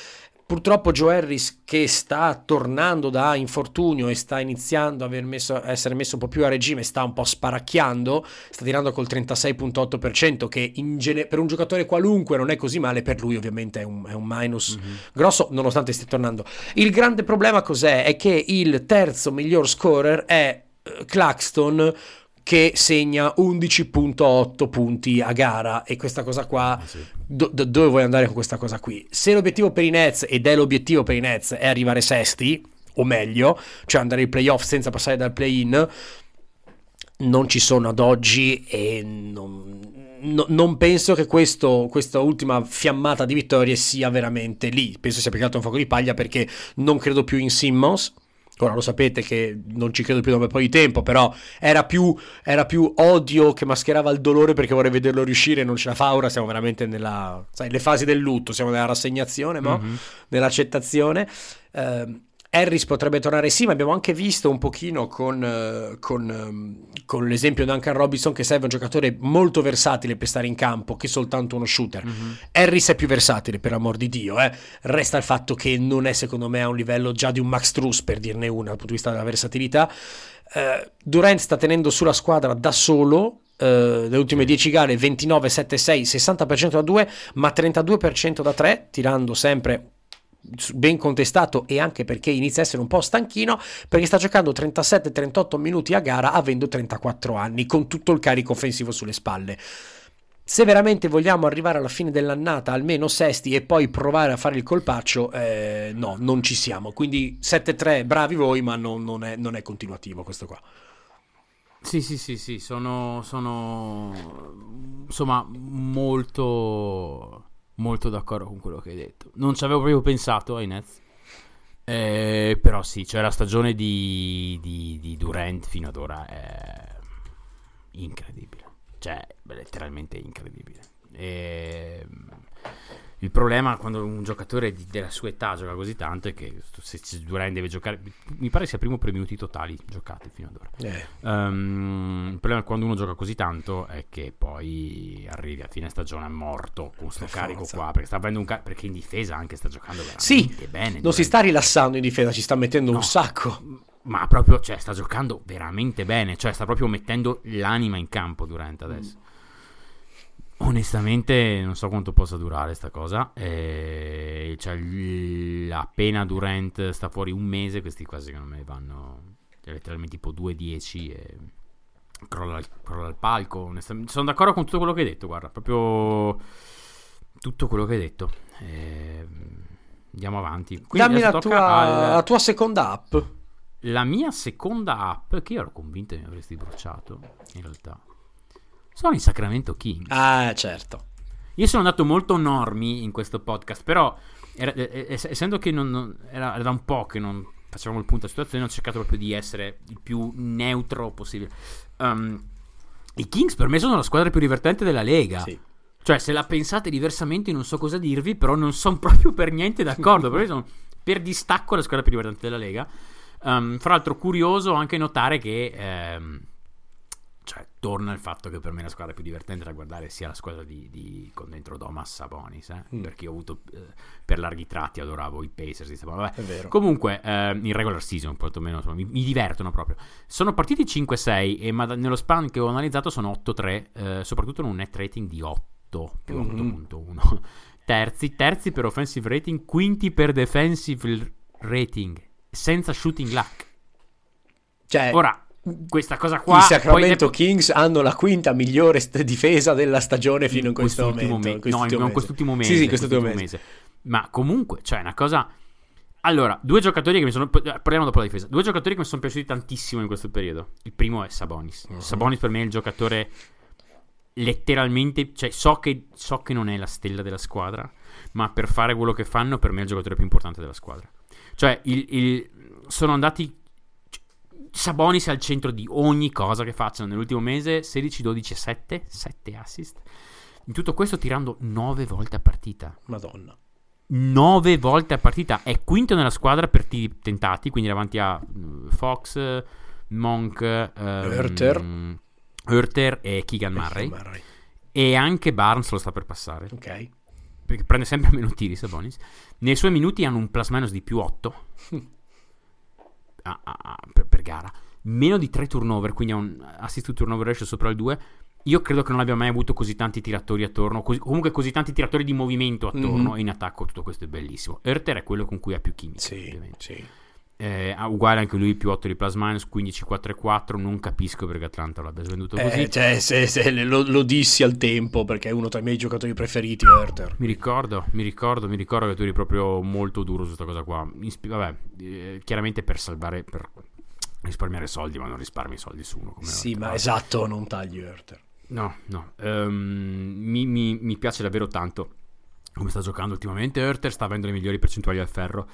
Purtroppo Joe Harris che sta tornando da infortunio e sta iniziando a messo, essere messo un po' più a regime, sta un po' sparacchiando, sta tirando col 36.8% che gene- per un giocatore qualunque non è così male, per lui ovviamente è un, è un minus mm-hmm. grosso nonostante stia tornando. Il grande problema cos'è? È che il terzo miglior scorer è uh, Claxton che segna 11.8 punti a gara. E questa cosa qua ah, sì. do, do, dove vuoi andare con questa cosa qui? Se l'obiettivo per i Nets ed è l'obiettivo per i Nets è arrivare sesti o meglio cioè andare ai playoff senza passare dal play-in non ci sono ad oggi e non, no, non penso che questo, questa ultima fiammata di vittorie sia veramente lì. Penso sia piegato un fuoco di paglia perché non credo più in Simmons Ora lo sapete che non ci credo più da un po' di tempo, però era più, era più, odio che mascherava il dolore perché vorrei vederlo riuscire e non ce la fa. Ora siamo veramente nella sai, le fasi del lutto, siamo nella rassegnazione, no? mm-hmm. nell'accettazione. Eh, Harris potrebbe tornare sì, ma abbiamo anche visto un pochino con, uh, con, um, con, l'esempio di Duncan Robinson che serve un giocatore molto versatile per stare in campo che soltanto uno shooter. Mm-hmm. Harris è più versatile, per amor di Dio. Eh. Resta il fatto che non è secondo me a un livello già di un Max Truss, per dirne una, dal punto di vista della versatilità. Uh, Durant sta tenendo sulla squadra da solo, Uh, le ultime 10 gare 29, 7, 6, 60% da 2, ma 32% da 3, tirando sempre ben contestato e anche perché inizia a essere un po' stanchino perché sta giocando 37-38 minuti a gara avendo 34 anni con tutto il carico offensivo sulle spalle. Se veramente vogliamo arrivare alla fine dell'annata almeno sesti e poi provare a fare il colpaccio, eh, no, non ci siamo. Quindi 7-3, bravi voi, ma non, non, è, non è continuativo questo qua. Sì, sì, sì, sì, sono, sono insomma molto molto d'accordo con quello che hai detto. Non ci avevo proprio pensato ai Nets. Eh, però sì, cioè la stagione di, di, di, Durant fino ad ora è incredibile. Cioè, letteralmente incredibile. E, Il problema quando un giocatore di- della sua età gioca così tanto è che se, Durant deve giocare, mi pare sia primo per minuti totali giocati fino ad ora. Eh, Ehm, il problema quando uno gioca così tanto è che poi arrivi a fine stagione morto con sto Per carico forza. qua perché sta avendo un ca- perché in difesa anche sta giocando veramente Sì, bene. non Durant. si sta rilassando in difesa, ci sta mettendo No. un sacco. Ma proprio, cioè, sta giocando veramente bene. Cioè, sta proprio mettendo l'anima in campo Durant adesso. Onestamente, non so quanto possa durare sta cosa. Eh, cioè, l- appena Durant sta fuori un mese, questi qua secondo me vanno cioè, letteralmente tipo 2-10 e crolla, il- crolla il palco. Onestamente, sono d'accordo con tutto quello che hai detto. Guarda, proprio tutto quello che hai detto. Eh, andiamo avanti. Quindi Dammi la tua, al- la tua seconda app. la mia seconda app, che io ero convinto che mi avresti bruciato, in realtà, sono i Sacramento Kings. Ah, certo. Io sono andato molto normi in questo podcast, però era- eh, eh, essendo che non, non- era, era da un po' che non facevamo il punto a situazione, ho cercato proprio di essere il più neutro possibile. Um, I Kings per me sono la squadra più divertente della Lega. Sì. Cioè, se la pensate diversamente, non so cosa dirvi, però non sono proprio per niente d'accordo. perché sono per distacco la squadra più divertente della Lega. Um, fra l'altro, curioso anche notare che. ehm, cioè, torna il fatto che per me la squadra più divertente da guardare sia la squadra di, di- con dentro Domas Sabonis. eh, Mm. Perché io ho avuto. eh, per larghi tratti adoravo i Pacers. di Sabonis. Comunque, ehm, in regular season, quantomeno, insomma, mi, mi divertono proprio. Sono partiti 5-6, e, ma nello span che ho analizzato sono 8-3, eh, soprattutto in un net rating di 8 più Mhm. 8.1. terzi, terzi per offensive rating, quinti per defensive rating, senza shooting luck. Cioè, Ora, questa cosa qua... i Sacramento poi- Kings hanno la quinta migliore st- difesa della stagione fino in questo momento. me- in quest'ultimo no, in mese. quest'ultimo mese. Sì, sì, quest'ultimo quest'ultimo mese. Ma comunque, cioè, una cosa. Allora, due giocatori che mi sono. Parliamo dopo la difesa. Due giocatori che mi sono piaciuti tantissimo in questo periodo. Il primo è Sabonis. Mhm. Sabonis per me è il giocatore. Letteralmente, cioè, so che, so che non è la stella della squadra, ma per fare quello che fanno, per me è il giocatore più importante della squadra. Cioè, il- il- sono andati. Sabonis è al centro di ogni cosa che facciano. Nell'ultimo mese 16, 12 e 7, 7 assist. In tutto questo tirando 9 volte a partita. Madonna. 9 volte a partita. È quinto nella squadra per tiri tentati, quindi davanti a mm, Fox, Monk, ehm, Hurter. Hurter e Keegan Murray. Murray. E anche Barnes lo sta per passare. Ok. Perché prende sempre meno tiri Sabonis. Nei suoi minuti hanno un plus minus di più 8 a- a- per, per gara. Meno di 3 turnover, quindi ha un assist to turnover ratio sopra il 2. Io credo che non abbia mai avuto così tanti tiratori attorno, così- comunque così tanti tiratori di movimento attorno. Mhm. E in attacco tutto questo è bellissimo. Hurter è quello con cui ha più chimica, Sì, ovviamente. sì. Eh, uguale anche lui, più 8 di plus minus, 15, 4 e 4. Non capisco perché Atlanta l'abbia svenduto così. Eh, cioè, se, se lo, lo dissi al tempo perché è uno tra i miei giocatori preferiti, Herter. Mi ricordo, mi ricordo, mi ricordo che tu eri proprio molto duro su questa cosa qua. Inspi- vabbè, eh, chiaramente per salvare, per risparmiare soldi, ma non risparmi soldi su uno come Sì, ma esatto, non tagli Herter. No, no. Ehm, mi, mi- mi piace davvero tanto come sta giocando ultimamente. Hurter sta avendo le migliori percentuali al ferro.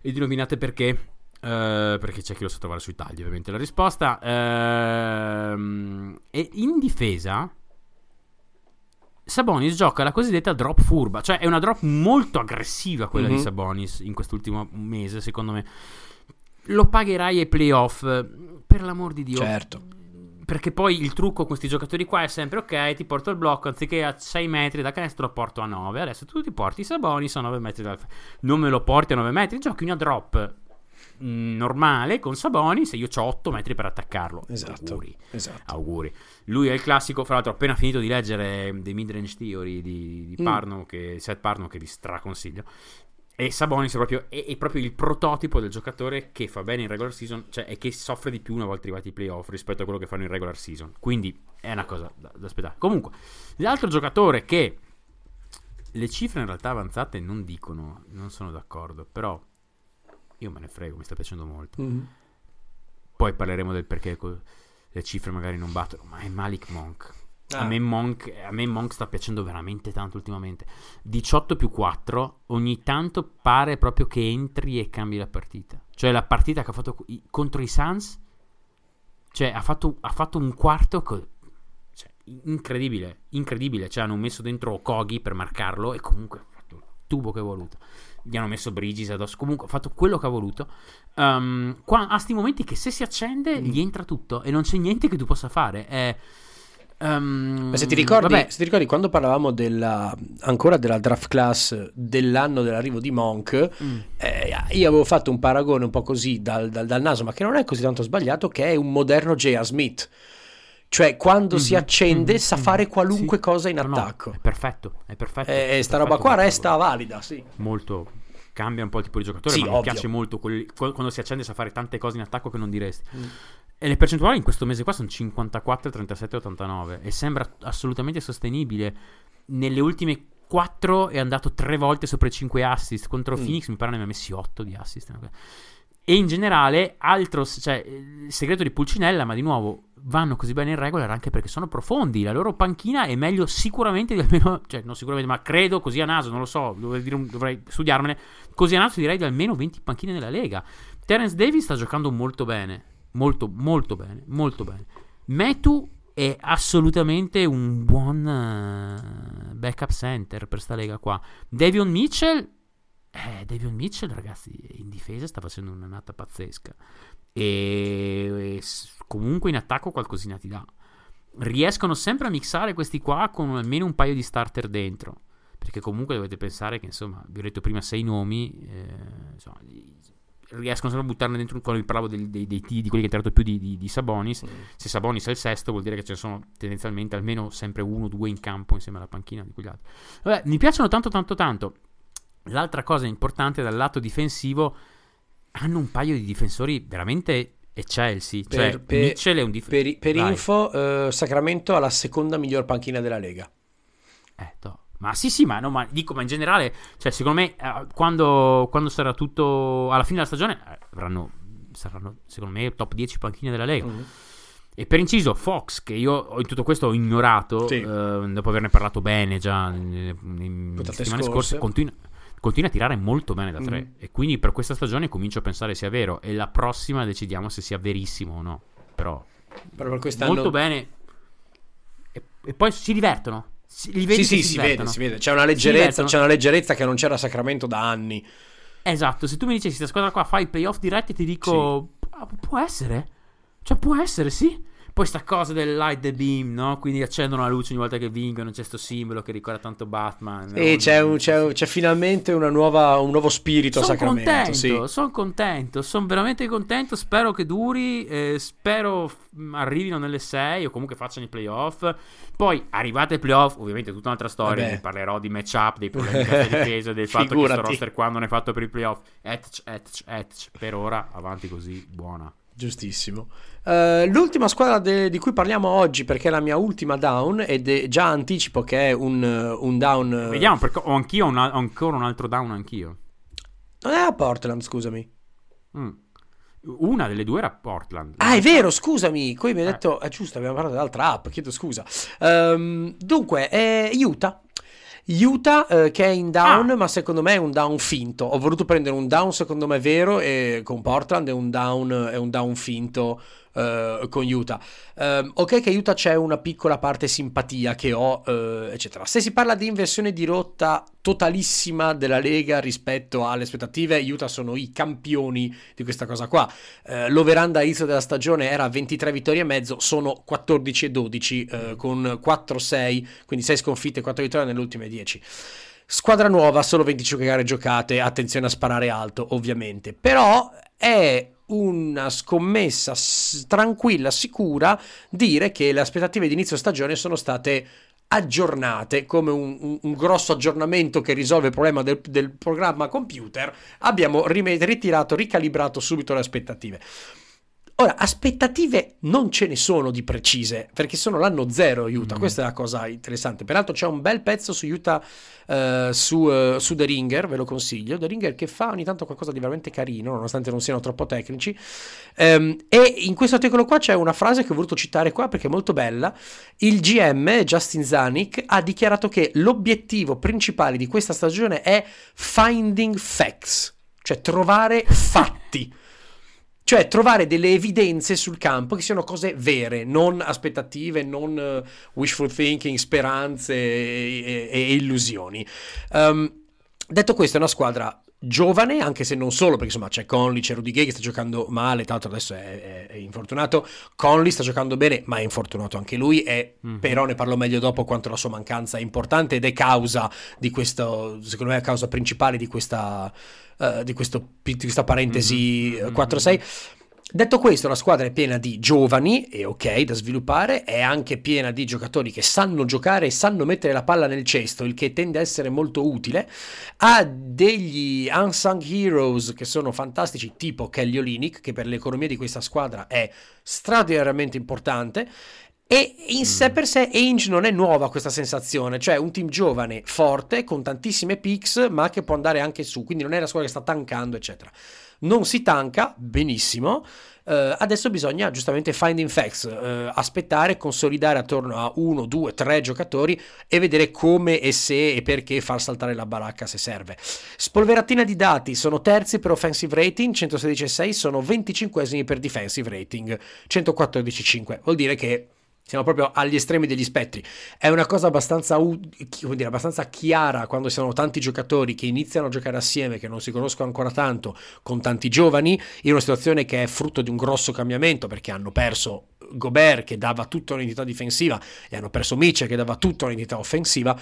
E dinominate perché? Eh, perché c'è chi lo sa trovare sui tagli, ovviamente. La risposta. ehm, e in difesa. Sabonis gioca la cosiddetta drop furba, cioè è una drop molto aggressiva quella Mhm. di Sabonis in quest'ultimo mese, secondo me. Lo pagherai ai playoff, per l'amor di Dio. Certo. Perché poi il trucco con questi giocatori qua è sempre ok, ti porto il blocco anziché a 6 metri da canestro lo porto a 9. Adesso tu ti porti Sabonis a 9 metri dal Non me lo porti a 9 metri, giochi una drop mm, normale con Sabonis e io ho 8 metri per attaccarlo. Esatto. Auguri. Esatto. Auguri. Lui è il classico, fra l'altro ho appena finito di leggere dei midrange theory di, di Mm. Parno, che, Seth Parno che vi straconsiglio. E Sabonis è proprio, è, è proprio il prototipo del giocatore che fa bene in regular season, cioè e che soffre di più una volta arrivati ai playoff rispetto a quello che fanno in regular season. Quindi è una cosa da, da aspettare. Comunque, l'altro giocatore che le cifre in realtà avanzate non dicono, non sono d'accordo, però io me ne frego, mi sta piacendo molto. Mhm. Poi parleremo del perché co- le cifre magari non battono, ma è Malik Monk. A, Ah. me Monk a me Monk sta piacendo veramente tanto ultimamente. 18 più 4, ogni tanto pare proprio che entri e cambi la partita. Cioè la partita che ha fatto i- contro i Suns, cioè ha fatto, ha fatto un quarto co- cioè, incredibile, incredibile. Cioè hanno messo dentro Kogi per marcarlo e comunque ha fatto tubo che ha voluto. Gli hanno messo Bridges addosso. Comunque ha fatto quello che ha voluto. Um, qua, ha sti momenti che se si accende Mm. gli entra tutto e non c'è niente che tu possa fare. È. um, Ma se ti, ricordi, se ti ricordi quando parlavamo della, ancora della draft class dell'anno dell'arrivo di Monk, mm, eh, io avevo fatto un paragone un po' così dal, dal- dal naso, ma che non è così tanto sbagliato, che è un moderno J.R. Smith. Cioè, quando si mhm, accende, mhm, sa mhm. fare qualunque Sì. cosa in No, no, attacco. è perfetto, è perfetto. E è sta roba perfetto qua per resta farlo. valida, sì. molto cambia un po' il tipo di giocatore Sì, ma mi ovvio. piace molto quelli- qu- quando si accende sa fare tante cose in attacco che non diresti Mm. e le percentuali in questo mese qua sono 54 37 89 e sembra assolutamente sostenibile nelle ultime 4 è andato 3 volte sopra i 5 assist contro Mm. Phoenix mi pare ne abbia messi 8 di assist e in generale altro cioè il segreto di Pulcinella ma di nuovo vanno così bene in regular anche perché sono profondi. La loro panchina è meglio sicuramente di almeno cioè non sicuramente ma credo così a naso non lo so dovrei, dovrei studiarmene. Così a naso direi di almeno 20 panchine nella Lega. Terence Davis sta giocando molto bene molto molto bene molto bene. Metu è assolutamente un buon eh, backup center per sta Lega qua. Davion Mitchell eh, Davion Mitchell, ragazzi, in difesa sta facendo un'annata pazzesca. E, e comunque in attacco qualcosina ti dà. Riescono sempre a mixare questi qua con almeno un paio di starter dentro. Perché comunque dovete pensare che, insomma, vi ho detto prima sei nomi. eh, insomma, riescono sempre a buttarne dentro. Quando vi parlavo dei, dei, dei T, di quelli che ha tirato più di, di, di Sabonis. Se Sabonis è il sesto, vuol dire che ce ne sono tendenzialmente almeno sempre uno o due in campo insieme alla panchina di quegli altri. Vabbè, mi piacciono tanto, tanto, tanto. L'altra cosa importante dal lato difensivo, hanno un paio di difensori veramente eccelsi. Cioè, Per- per- Mitchell è un difensore. Per, per info, eh, Sacramento ha la seconda miglior panchina della Lega. Eh, to- Ma sì, sì, ma, no, ma dico, ma in generale, cioè, secondo me, eh, quando, quando sarà tutto alla fine della stagione, eh, avranno, saranno, secondo me, top 10 panchine della Lega. Mm. E per inciso, Fox, che io in tutto questo ho ignorato, Sì. eh, dopo averne parlato bene già in, settimane scorse. scorse, continua, continua a tirare molto bene da tre. Mhm. E quindi per questa stagione comincio a pensare sia vero. E la prossima decidiamo se sia verissimo o no. Però Però per quest'anno... molto bene. E, e poi si divertono. Si, li vedi Sì, sì, si vede, divertono. si vede. C'è una Si leggerezza, c'è una leggerezza che non c'era a Sacramento da anni. Esatto, se tu mi dicessi questa squadra qua fa i playoff diretti ti dico "Ah, può essere. Cioè può essere, sì. Poi sta cosa del light the beam, no? Quindi accendono la luce ogni volta che vincono, c'è sto simbolo che ricorda tanto Batman. E no? c'è, un- c'è c'è finalmente una nuova, un nuovo spirito a Sono Sacramento. contento, sì. sono contento, sono veramente contento. Spero che duri, eh, spero f- arrivino nelle 6 o comunque facciano i playoff. Poi arrivate ai playoff, ovviamente è tutta un'altra storia. Ne parlerò di matchup, dei problemi di difesa, del fatto che questo roster qua non è fatto per i playoff. Etch, etch, etch. Per ora avanti così, buona. Giustissimo. Eh, l'ultima squadra de- di cui parliamo oggi, perché è la mia ultima down, ed è già anticipo che è un, un down. eh, Vediamo, perché ho anch'io un ho ancora un altro down anch'io. Non è a Portland, scusami. Mm. Una delle due era Portland. Ah, è vero, scusami. Qui mi hai Eh. detto. È giusto, abbiamo parlato dell'altra app. Chiedo scusa. Ehm, dunque, è Utah. Utah eh, che è in down, Ah. ma secondo me è un down finto. Ho voluto prendere un down, secondo me vero, e con Portland è un down, è un down finto eh, con Utah. Ehm, ok, che Utah c'è una piccola parte simpatia che ho, eh, eccetera. Se si parla di inversione di rotta totalissima della Lega rispetto alle aspettative, Utah sono i campioni di questa cosa qua. Eh, l'overanda all'inizio della stagione era 23 vittorie e mezzo, sono 14 e 12 eh, con 4-6, quindi 6 sconfitte e 4 vittorie nelle ultime 10. Squadra nuova, solo 25 gare giocate, attenzione a sparare alto ovviamente, però è una scommessa s- tranquilla, sicura, dire che le aspettative di inizio stagione sono state aggiornate come un, un- un grosso aggiornamento che risolve il problema del, del programma computer. Abbiamo ritirato, ricalibrato subito le aspettative ora aspettative non ce ne sono di precise perché sono l'anno zero Utah Mm. questa è la cosa interessante peraltro c'è un bel pezzo su Utah eh, su, eh, su The Ringer ve lo consiglio The Ringer che fa ogni tanto qualcosa di veramente carino nonostante non siano troppo tecnici Ehm, e in questo articolo qua c'è una frase che ho voluto citare qua perché è molto bella. Il GM Justin Zanik ha dichiarato che l'obiettivo principale di questa stagione è finding facts, cioè trovare fatti. Cioè trovare delle evidenze sul campo che siano cose vere, non aspettative, non eh, wishful thinking, speranze e, e- e illusioni. Ehm, Detto questo, è una squadra giovane, anche se non solo, perché insomma c'è Conley, c'è Rudy Gay che sta giocando male, tra l'altro adesso è, è, è infortunato, Conley sta giocando bene, ma è infortunato anche lui, e Mhm. però ne parlo meglio dopo quanto la sua mancanza è importante ed è causa di questo, secondo me è causa principale di questa, eh, di questo, di questa parentesi Mhm. eh, 4-6. Detto questo, la squadra è piena di giovani, e ok, da sviluppare, è anche piena di giocatori che sanno giocare e sanno mettere la palla nel cesto, il che tende a essere molto utile. Ha degli unsung heroes che sono fantastici, tipo Kelly Olynyk, che per l'economia di questa squadra è straordinariamente importante. E in sé per sé Ainge non è nuova questa sensazione, cioè un team giovane, forte, con tantissime picks, ma che può andare anche su, quindi non è la squadra che sta tankando, eccetera. Non si tanca, benissimo, eh, adesso bisogna giustamente finding facts, eh, aspettare, consolidare attorno a uno, due, tre giocatori e vedere come e se e perché far saltare la baracca se serve. Spolveratina di dati, sono terzi per offensive rating, 116,6, sono 25esimi per defensive rating, 114,5, vuol dire che siamo proprio agli estremi degli spettri. È una cosa abbastanza, dire, abbastanza chiara quando siano tanti giocatori che iniziano a giocare assieme, che non si conoscono ancora tanto, con tanti giovani, in una situazione che è frutto di un grosso cambiamento perché hanno perso Gobert che dava tutta un'identità difensiva e hanno perso Mitchell che dava tutta un'identità offensiva.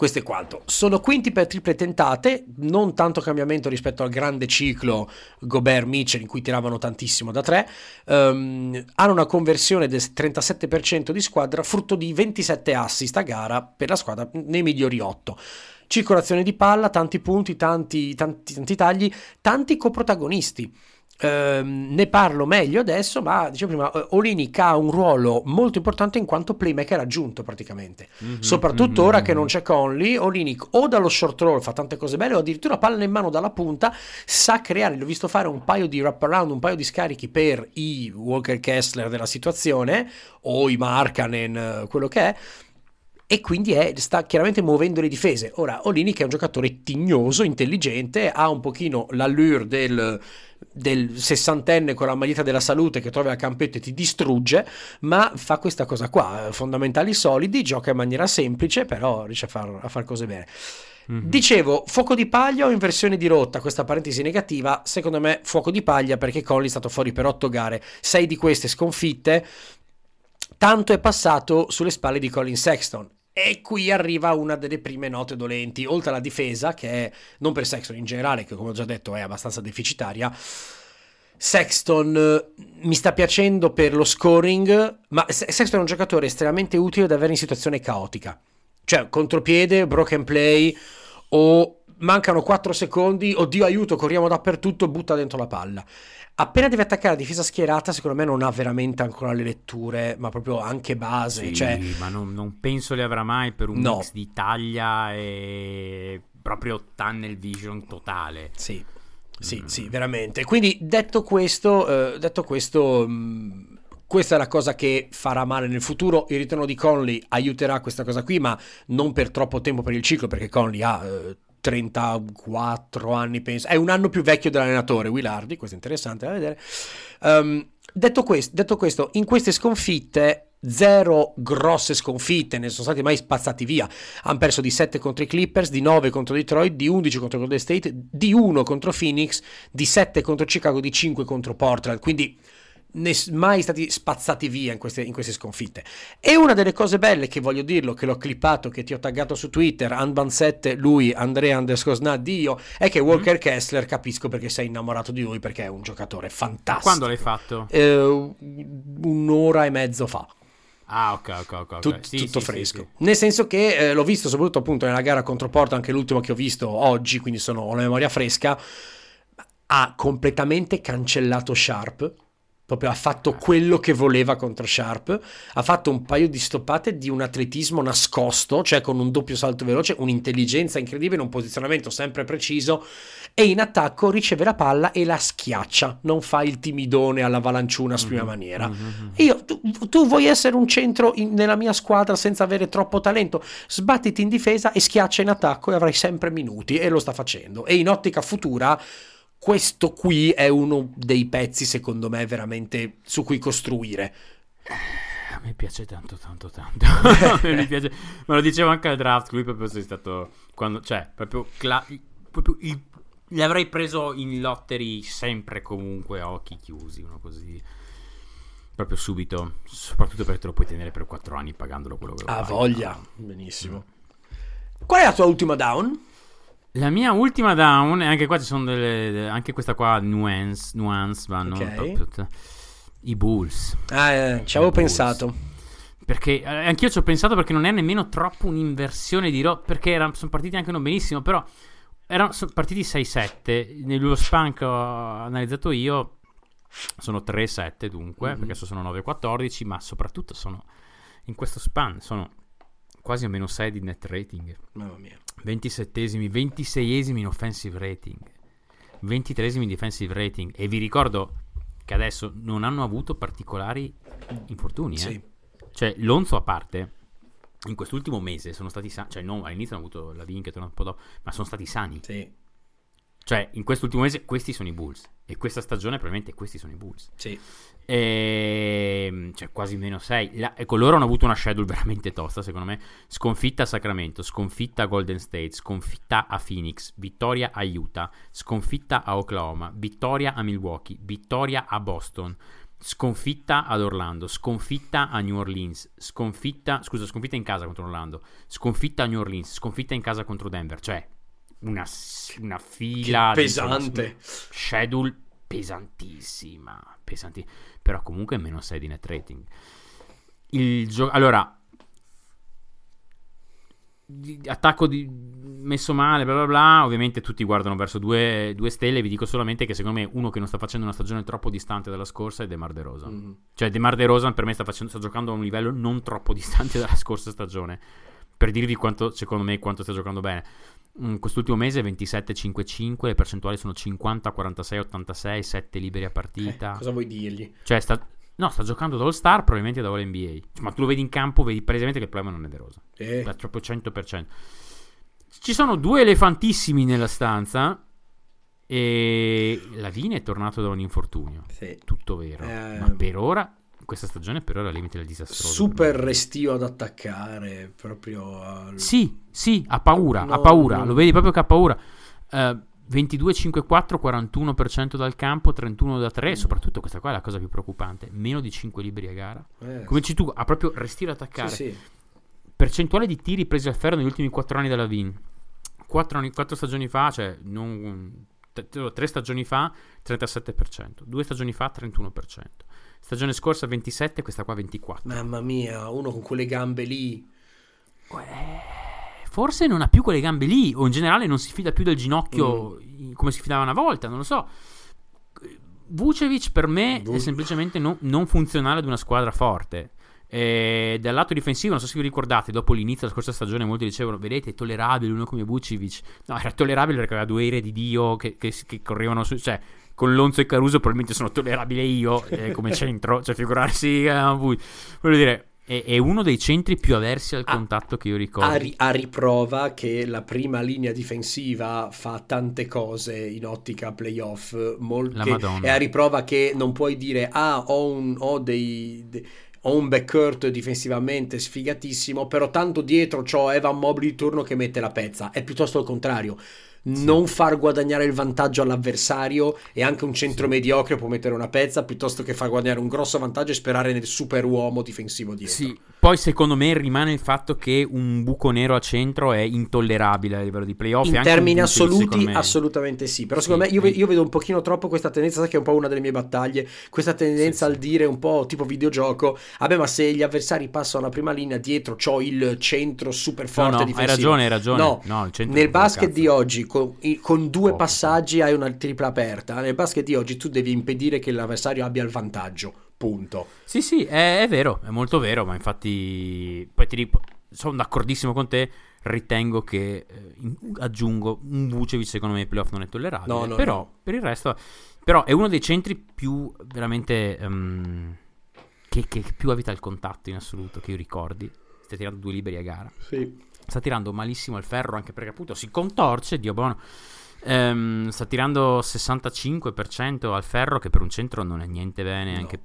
Questo è quanto. Sono quinti per triple tentate, non tanto cambiamento rispetto al grande ciclo Gobert-Mitchell in cui tiravano tantissimo da tre. Ehm, hanno una conversione del 37% di squadra, frutto di 27 assist a gara per la squadra nei migliori 8. Circolazione di palla, tanti punti, tanti, tanti, tanti tagli, tanti coprotagonisti. Ehm, ne parlo meglio adesso, ma dicevo prima, eh, Olinik ha un ruolo molto importante in quanto playmaker aggiunto praticamente. Mhm, Soprattutto mhm, ora che mhm. non c'è Conley, Olinik o dallo short roll fa tante cose belle o addirittura palla in mano dalla punta, sa creare, l'ho visto fare un paio di wraparound, un paio di scarichi per i Walker Kessler della situazione o i Markanen, quello che è. E quindi è- sta chiaramente muovendo le difese. Ora, Olini che è un giocatore tignoso, intelligente, ha un pochino l'allure del, del sessantenne con la maglietta della salute che trovi al campetto e ti distrugge, ma fa questa cosa qua, fondamentali solidi, gioca in maniera semplice, però riesce a far, a far cose bene. Mhm. Dicevo, fuoco di paglia o inversione di rotta, questa parentesi negativa, secondo me fuoco di paglia perché Conley è stato fuori per otto gare, sei di queste sconfitte, tanto è passato sulle spalle di Colin Sexton. E qui arriva una delle prime note dolenti, oltre alla difesa, che è, non per Sexton in generale, che come ho già detto è abbastanza deficitaria. Sexton eh, mi sta piacendo per lo scoring, ma Se- Sexton è un giocatore estremamente utile da avere in situazione caotica. Cioè, contropiede, broken play o mancano 4 secondi, oddio aiuto, corriamo dappertutto, butta dentro la palla. Appena deve attaccare la difesa schierata, secondo me non ha veramente ancora le letture, ma proprio anche base. Sì, cioè, ma non, non penso le avrà mai per un No. mix di taglia e proprio tunnel vision totale. Sì, sì, Mm. sì, veramente. Quindi detto questo, eh, detto questo, mh, questa è la cosa che farà male nel futuro. Il ritorno di Conley aiuterà questa cosa qui, ma non per troppo tempo per il ciclo, perché Conley ha eh, 34 anni, penso. È un anno più vecchio dell'allenatore Willardi, questo è interessante da vedere. Ehm, detto, questo, detto questo, in queste sconfitte zero grosse sconfitte, ne sono stati mai spazzati via. Hanno perso di 7 contro i Clippers, di 9 contro Detroit, di 11 contro Golden State, di 1 contro Phoenix, di 7 contro Chicago, di 5 contro Portland. Quindi mai stati spazzati via in queste, in queste sconfitte. E una delle cose belle che voglio dirlo, che l'ho clippato, che ti ho taggato su Twitter, Anban7, lui, Andrea underscore Snad, io, è che Walker Kessler capisco perché sei innamorato di lui perché è un giocatore fantastico. Quando l'hai fatto? Eh, un'ora e mezzo fa. Ah, ok, ok, ok. Tut- Sì, tutto sì, fresco. sì. Nel senso che eh, l'ho visto soprattutto appunto nella gara contro Porto, anche l'ultimo che ho visto oggi, quindi sono, ho la memoria fresca. Ha completamente cancellato Sharp. Proprio ha fatto quello che voleva contro Sharp. Ha fatto un paio di stoppate di un atletismo nascosto, cioè con un doppio salto veloce, un'intelligenza incredibile, un posizionamento sempre preciso. E in attacco riceve la palla e la schiaccia. Non fa il timidone alla valanciuna prima Mhm, maniera. mhm, mhm. Io, tu, tu vuoi essere un centro in- nella mia squadra senza avere troppo talento? Sbattiti in difesa e schiaccia in attacco e avrai sempre minuti e lo sta facendo. E in ottica futura, questo qui è uno dei pezzi, secondo me, veramente su cui costruire. A me piace tanto, tanto, tanto. Me mi piace- Me lo dicevo anche al draft. Lui proprio sei stato. Quando, cioè, proprio. cla- proprio il- l'avrei preso in lottery sempre, comunque, a occhi chiusi. Uno così. Proprio subito. Soprattutto perché te lo puoi tenere per 4 anni pagandolo quello che Ha paghi. voglia. Benissimo. Qual è la tua ultima down? La mia ultima down, e anche qua ci sono delle. de- Anche questa qua, nuance, nuance vanno. Ok. proprio- I Bulls. Ah, eh, ci avevo Bulls. pensato. Perché eh, anch'io ci ho pensato perché non è nemmeno troppo un'inversione di rotta. Perché era- sono partiti anche non benissimo, però erano sono partiti 6-7. Nello span che ho analizzato io sono 3-7 dunque, Mhm. perché adesso sono 9-14, ma soprattutto sono in questo span sono quasi a meno 6 di net rating. Mamma mia. 27esimi, 26esimi in offensive rating, 23esimi in defensive rating. E vi ricordo che adesso non hanno avuto particolari infortuni. Eh? Sì. Cioè, Lonzo a parte, in quest'ultimo mese sono stati sani. Cioè, no, all'inizio hanno avuto la Vin che è un po' dopo, ma sono stati sani. Sì. Cioè, in quest'ultimo mese questi sono i Bulls. E questa stagione probabilmente questi sono i Bulls. Sì. E... Cioè, quasi meno 6. La... Ecco, loro hanno avuto una schedule veramente tosta, secondo me. Sconfitta a Sacramento, sconfitta a Golden State, sconfitta a Phoenix, vittoria a Utah, sconfitta a Oklahoma, vittoria a Milwaukee, vittoria a Boston, sconfitta ad Orlando, sconfitta a New Orleans, sconfitta, scusa, sconfitta in casa contro Orlando, sconfitta a New Orleans, sconfitta in casa contro Denver. Cioè, una, una fila Che di- pesante. schedule pesantissima, pesanti, però comunque meno 6 di net rating. Il gio- allora di- attacco di- messo male, bla bla bla. Ovviamente tutti guardano verso due, due stelle. Vi dico solamente che secondo me uno che non sta facendo una stagione troppo distante dalla scorsa è DeMar DeRozan. Mhm. Cioè, DeMar DeRozan per me sta, facendo, sta giocando a un livello non troppo distante dalla scorsa stagione. Per dirvi quanto, secondo me, quanto sta giocando bene. Mm, quest'ultimo mese 27-5-5, le percentuali sono 50-46-86, 7 liberi a Eh, partita. cosa vuoi dirgli? Cioè, sta, no, sta giocando da All-Star, probabilmente da All-NBA. Cioè, ma tu lo vedi in campo, vedi palesemente che il problema non è DeRozan. Eh, Beh, proprio 100%. Ci sono due elefantissimi nella stanza. E Lavine è tornato da un infortunio. sì. Tutto vero. Eh, Ma per ora, questa stagione per ora al limite del disastroso. Super restio ad attaccare, proprio al... Sì, sì, ha paura. No, ha paura. no. Lo vedi proprio che ha paura. Eh, 22-5-4, 41% dal campo, 31 da 3. Soprattutto questa qua è la cosa più preoccupante. Meno di 5 liberi a gara. Eh, Come dici tu, ha proprio restio ad sì, attaccare. sì. Percentuale di tiri presi al ferro negli ultimi 4 anni dalla Vin. 4, stagioni fa, cioè non, t- t- tre stagioni fa 37%, due stagioni fa 31%. Stagione scorsa 27, questa qua 24. Mamma mia, uno con quelle gambe lì. Forse non ha più quelle gambe lì, o in generale non si fida più del ginocchio i- come si fidava una volta, non lo so. Vucevic per me Vu- è semplicemente non, non funzionale ad una squadra forte. E dal lato difensivo, non so se vi ricordate, dopo l'inizio della scorsa stagione, molti dicevano: Vedete, è tollerabile uno come Vucevic. No, era tollerabile perché aveva due ere di Dio che, che- che correvano su. Cioè, con Lonzo e Caruso, probabilmente sono tollerabile io eh, come centro. Ciooi, figurarsi, eh, voglio dire, è, è uno dei centri più aversi al Ah, contatto che io ricordo. A, ri- a riprova che la prima linea difensiva fa tante cose in ottica playoff. mol- La che- Madonna. è a riprova che non puoi dire: Ah, ho un, ho dei. de- ho un backcourt difensivamente sfigatissimo, però tanto dietro c'ho Evan Mobley di turno che mette la pezza. È piuttosto il contrario. Non far guadagnare il vantaggio all'avversario e anche un centro Sì. mediocre può mettere una pezza piuttosto che far guadagnare un grosso vantaggio e sperare nel super uomo difensivo dietro. Sì, poi secondo me rimane il fatto che un buco nero a centro è intollerabile a livello di playoff. In termini assoluti, me- assolutamente sì. Però Sì, secondo me io, io vedo un pochino troppo questa tendenza, sai che è un po' una delle mie battaglie. Questa tendenza Sì, al dire un po' tipo videogioco. Vabbè, ma se gli avversari passano la prima linea, dietro c'ho il centro super No, forte no, hai difensivo. ragione, hai ragione. No, No, nel basket cazzo. di oggi, con, con due Poco. passaggi hai una tripla aperta. Nel basket di oggi tu devi impedire che l'avversario abbia il vantaggio. Punto. Sì, sì, è, è vero, è molto vero, ma infatti poi ti dico, sono d'accordissimo con te, ritengo che eh, in- aggiungo un Vucevic secondo me ai playoff non è tollerabile, No, no, però no. per il resto però è uno dei centri più veramente ehm, che, che più evita il contatto in assoluto che io ricordi. Stai tirando due liberi a gara. Sì. sta tirando malissimo al ferro anche perché appunto si contorce, Dio buono. Ehm, sta tirando 65% al ferro che per un centro non è niente bene, No. anche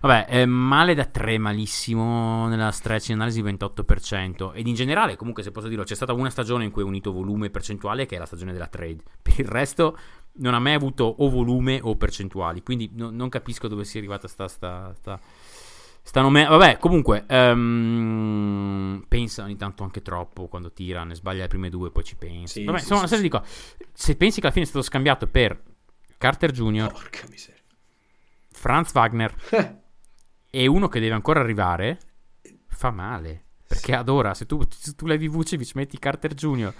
Vabbè, eh, male da 3, malissimo nella stretch analisi 28%. Ed in generale, comunque, se posso dirlo, c'è stata una stagione in cui ho unito volume e percentuale, che è la stagione della trade. Per il resto, non ha mai avuto o volume o percentuali. Quindi no- non capisco dove sia arrivata sta. sta, sta... sta nome... Vabbè, comunque, ehm, pensa ogni tanto anche troppo quando tira, ne sbaglia le prime due, poi ci pensa. Sì, Vabbè, sì, insomma, sì, una serie di cose. Se pensi che alla fine è stato scambiato per Carter Jr.. Franz Wagner e uno che deve ancora arrivare, fa male. Perché ad ora, se tu, se tu levi Vucevic, metti Carter Jr.,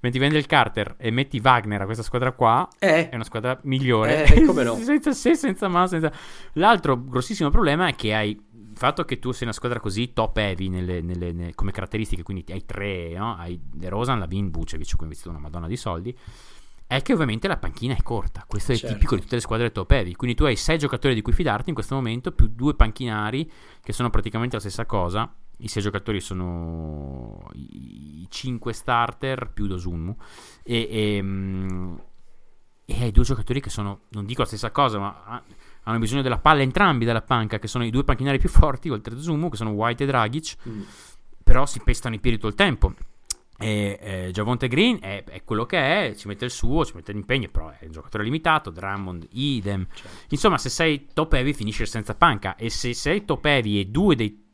metti Wendell Carter e metti Wagner a questa squadra qua, Eh, è una squadra migliore. Eh, come no. senza se, senza ma, senza... L'altro grossissimo problema è che hai il fatto che tu sei una squadra così top heavy nelle- nelle- nelle- come caratteristiche, quindi hai tre, no? Hai De Rosan, Lavin, Vucevic, cui hai investito una madonna di soldi. È che ovviamente la panchina è corta. Questo è Certo. tipico di tutte le squadre top heavy. Quindi tu hai sei giocatori di cui fidarti in questo momento, più due panchinari che sono praticamente la stessa cosa. I sei giocatori sono i, cinque starter più Dosunmu. E, e, mm, e hai due giocatori che sono, non dico la stessa cosa, ma ha- hanno bisogno della palla entrambi dalla panca, che sono i due panchinari più forti, oltre a Dosunmu, che sono White e Dragic. Mm. Però si pestano i piedi tutto il tempo. E eh, Javonte Green è, è quello che è, ci mette il suo, ci mette l'impegno, però è un giocatore limitato. Drummond, idem. certo. Insomma, se sei top heavy finisci senza panca. E se sei top heavy e due dei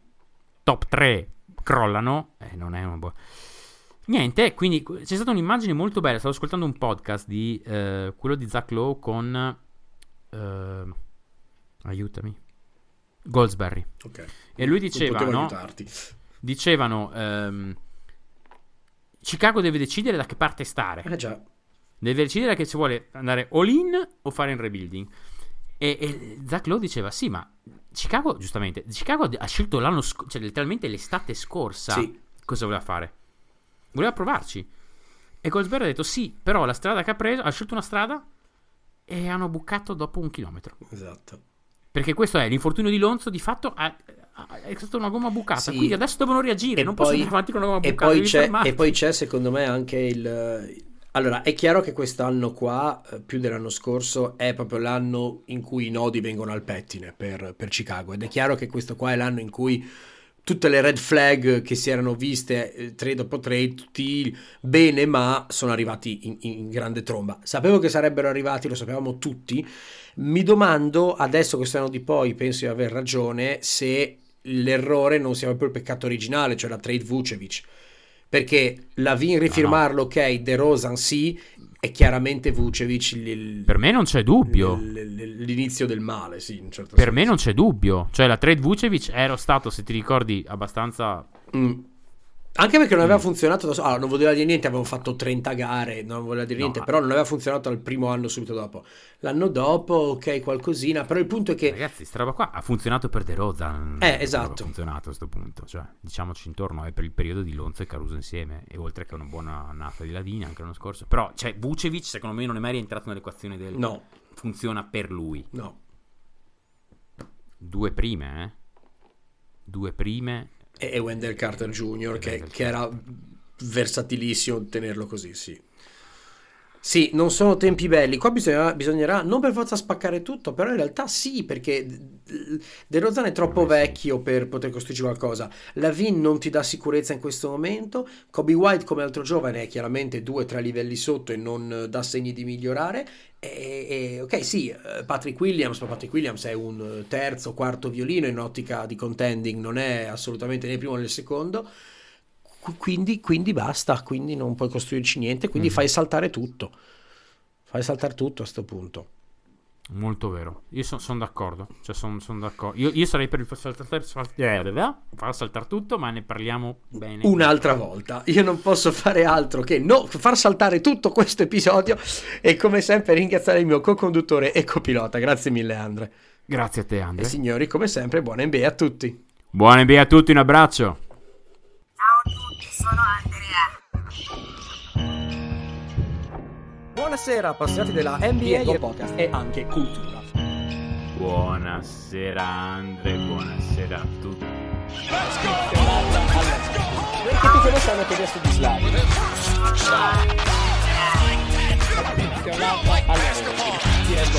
top 3 crollano, eh, non è una buona. Niente, quindi c'è stata un'immagine molto bella. Stavo ascoltando un podcast di eh, quello di Zach Lowe con. eh, aiutami. Goldsberry. Ok. E lui diceva, no? Dicevano. ehm, Chicago deve decidere da che parte stare. Eh già. Deve decidere che si vuole andare all in o fare in rebuilding. E, e Zach Lowe diceva: Sì, ma Chicago, giustamente, Chicago ha scelto l'anno scorso, cioè letteralmente l'estate scorsa. Sì. Cosa voleva fare? Voleva provarci. E Goldsberg ha detto: Sì, però la strada che ha preso, ha scelto una strada e hanno bucato dopo un chilometro. Esatto. Perché questo è l'infortunio di Lonzo, di fatto ha- è stata una gomma bucata. Sì. Quindi adesso devono reagire. E non poi- possono andare avanti con una gomma E bucata. poi, c'è, e poi c'è secondo me anche il... Allora, è chiaro che quest'anno qua, eh, più dell'anno scorso, è proprio l'anno in cui i nodi vengono al pettine per, per Chicago ed è chiaro che questo qua è l'anno in cui tutte le red flag che si erano viste eh, trade dopo trade, tutti bene, ma sono arrivati in, in grande tromba. Sapevo che sarebbero arrivati, lo sapevamo tutti. Mi domando, adesso quest'anno di poi, penso di aver ragione, se l'errore non sia proprio il peccato originale, cioè la trade Vucevic. Perché Lavin rifirmarlo, ok, De Rosan sì, è chiaramente Vucevic il- Per me non c'è dubbio. l- l'inizio del male, sì, in certo Per senso. me non c'è dubbio. Cioè, la trade Vucevic ero stato, se ti ricordi, abbastanza. Mm. Anche perché non aveva Mm. funzionato da so- allora, non voleva dire niente, avevamo fatto 30 gare, non voleva dire No, niente, ma- però non aveva funzionato al primo anno subito dopo. L'anno dopo, ok, qualcosina, però il punto è che Ragazzi, sta roba qua ha funzionato per De Rozan. Eh, esatto. Ha funzionato a questo punto. Cioè, diciamoci intorno, è per il periodo di Lonzo e Caruso insieme. E oltre che una buona annata di Lavini anche l'anno scorso. Però, cioè, Vucevic, secondo me, non è mai rientrato nell'equazione del. no, Funziona per lui. no. Due prime, eh. Due prime. E, Wendell Carter Jr. che, che era versatilissimo tenerlo così, sì. Sì, non sono tempi belli. Qua bisognerà, bisognerà non per forza spaccare tutto, però in realtà sì, perché De Rozan è troppo vecchio per poter costruirci qualcosa. Lavin non ti dà sicurezza in questo momento. Kobe White, come altro giovane, è chiaramente due o tre livelli sotto e non dà segni di migliorare. E, e- ok, sì, eh, Patrick Williams, ma Patrick Williams è un terzo, quarto violino in ottica di contending, non è assolutamente né il primo né il secondo. Qu- Quindi, quindi basta, quindi non puoi costruirci niente, quindi Mhm. fai saltare tutto. Fai saltare tutto a sto punto. Molto vero. Io sono d'accordo. Cioè, sono d'accordo. Io, io sarei per il far saltare, eh, far saltare tutto, ma ne parliamo bene. Un'altra volta, io non posso fare altro che no, far saltare tutto questo episodio e come sempre ringraziare il mio co-conduttore e copilota. Grazie mille Andre. Grazie a te, E Andre. signori, come sempre, buona NBA a tutti. Buona NBA a tutti, un abbraccio. Sono Andrea. Buonasera, appassionati della NBA e podcast e anche cultura. Buonasera, Andre. Buonasera a tutti. Perché tu come sanno che adesso di Slavi? Allora, ti reggo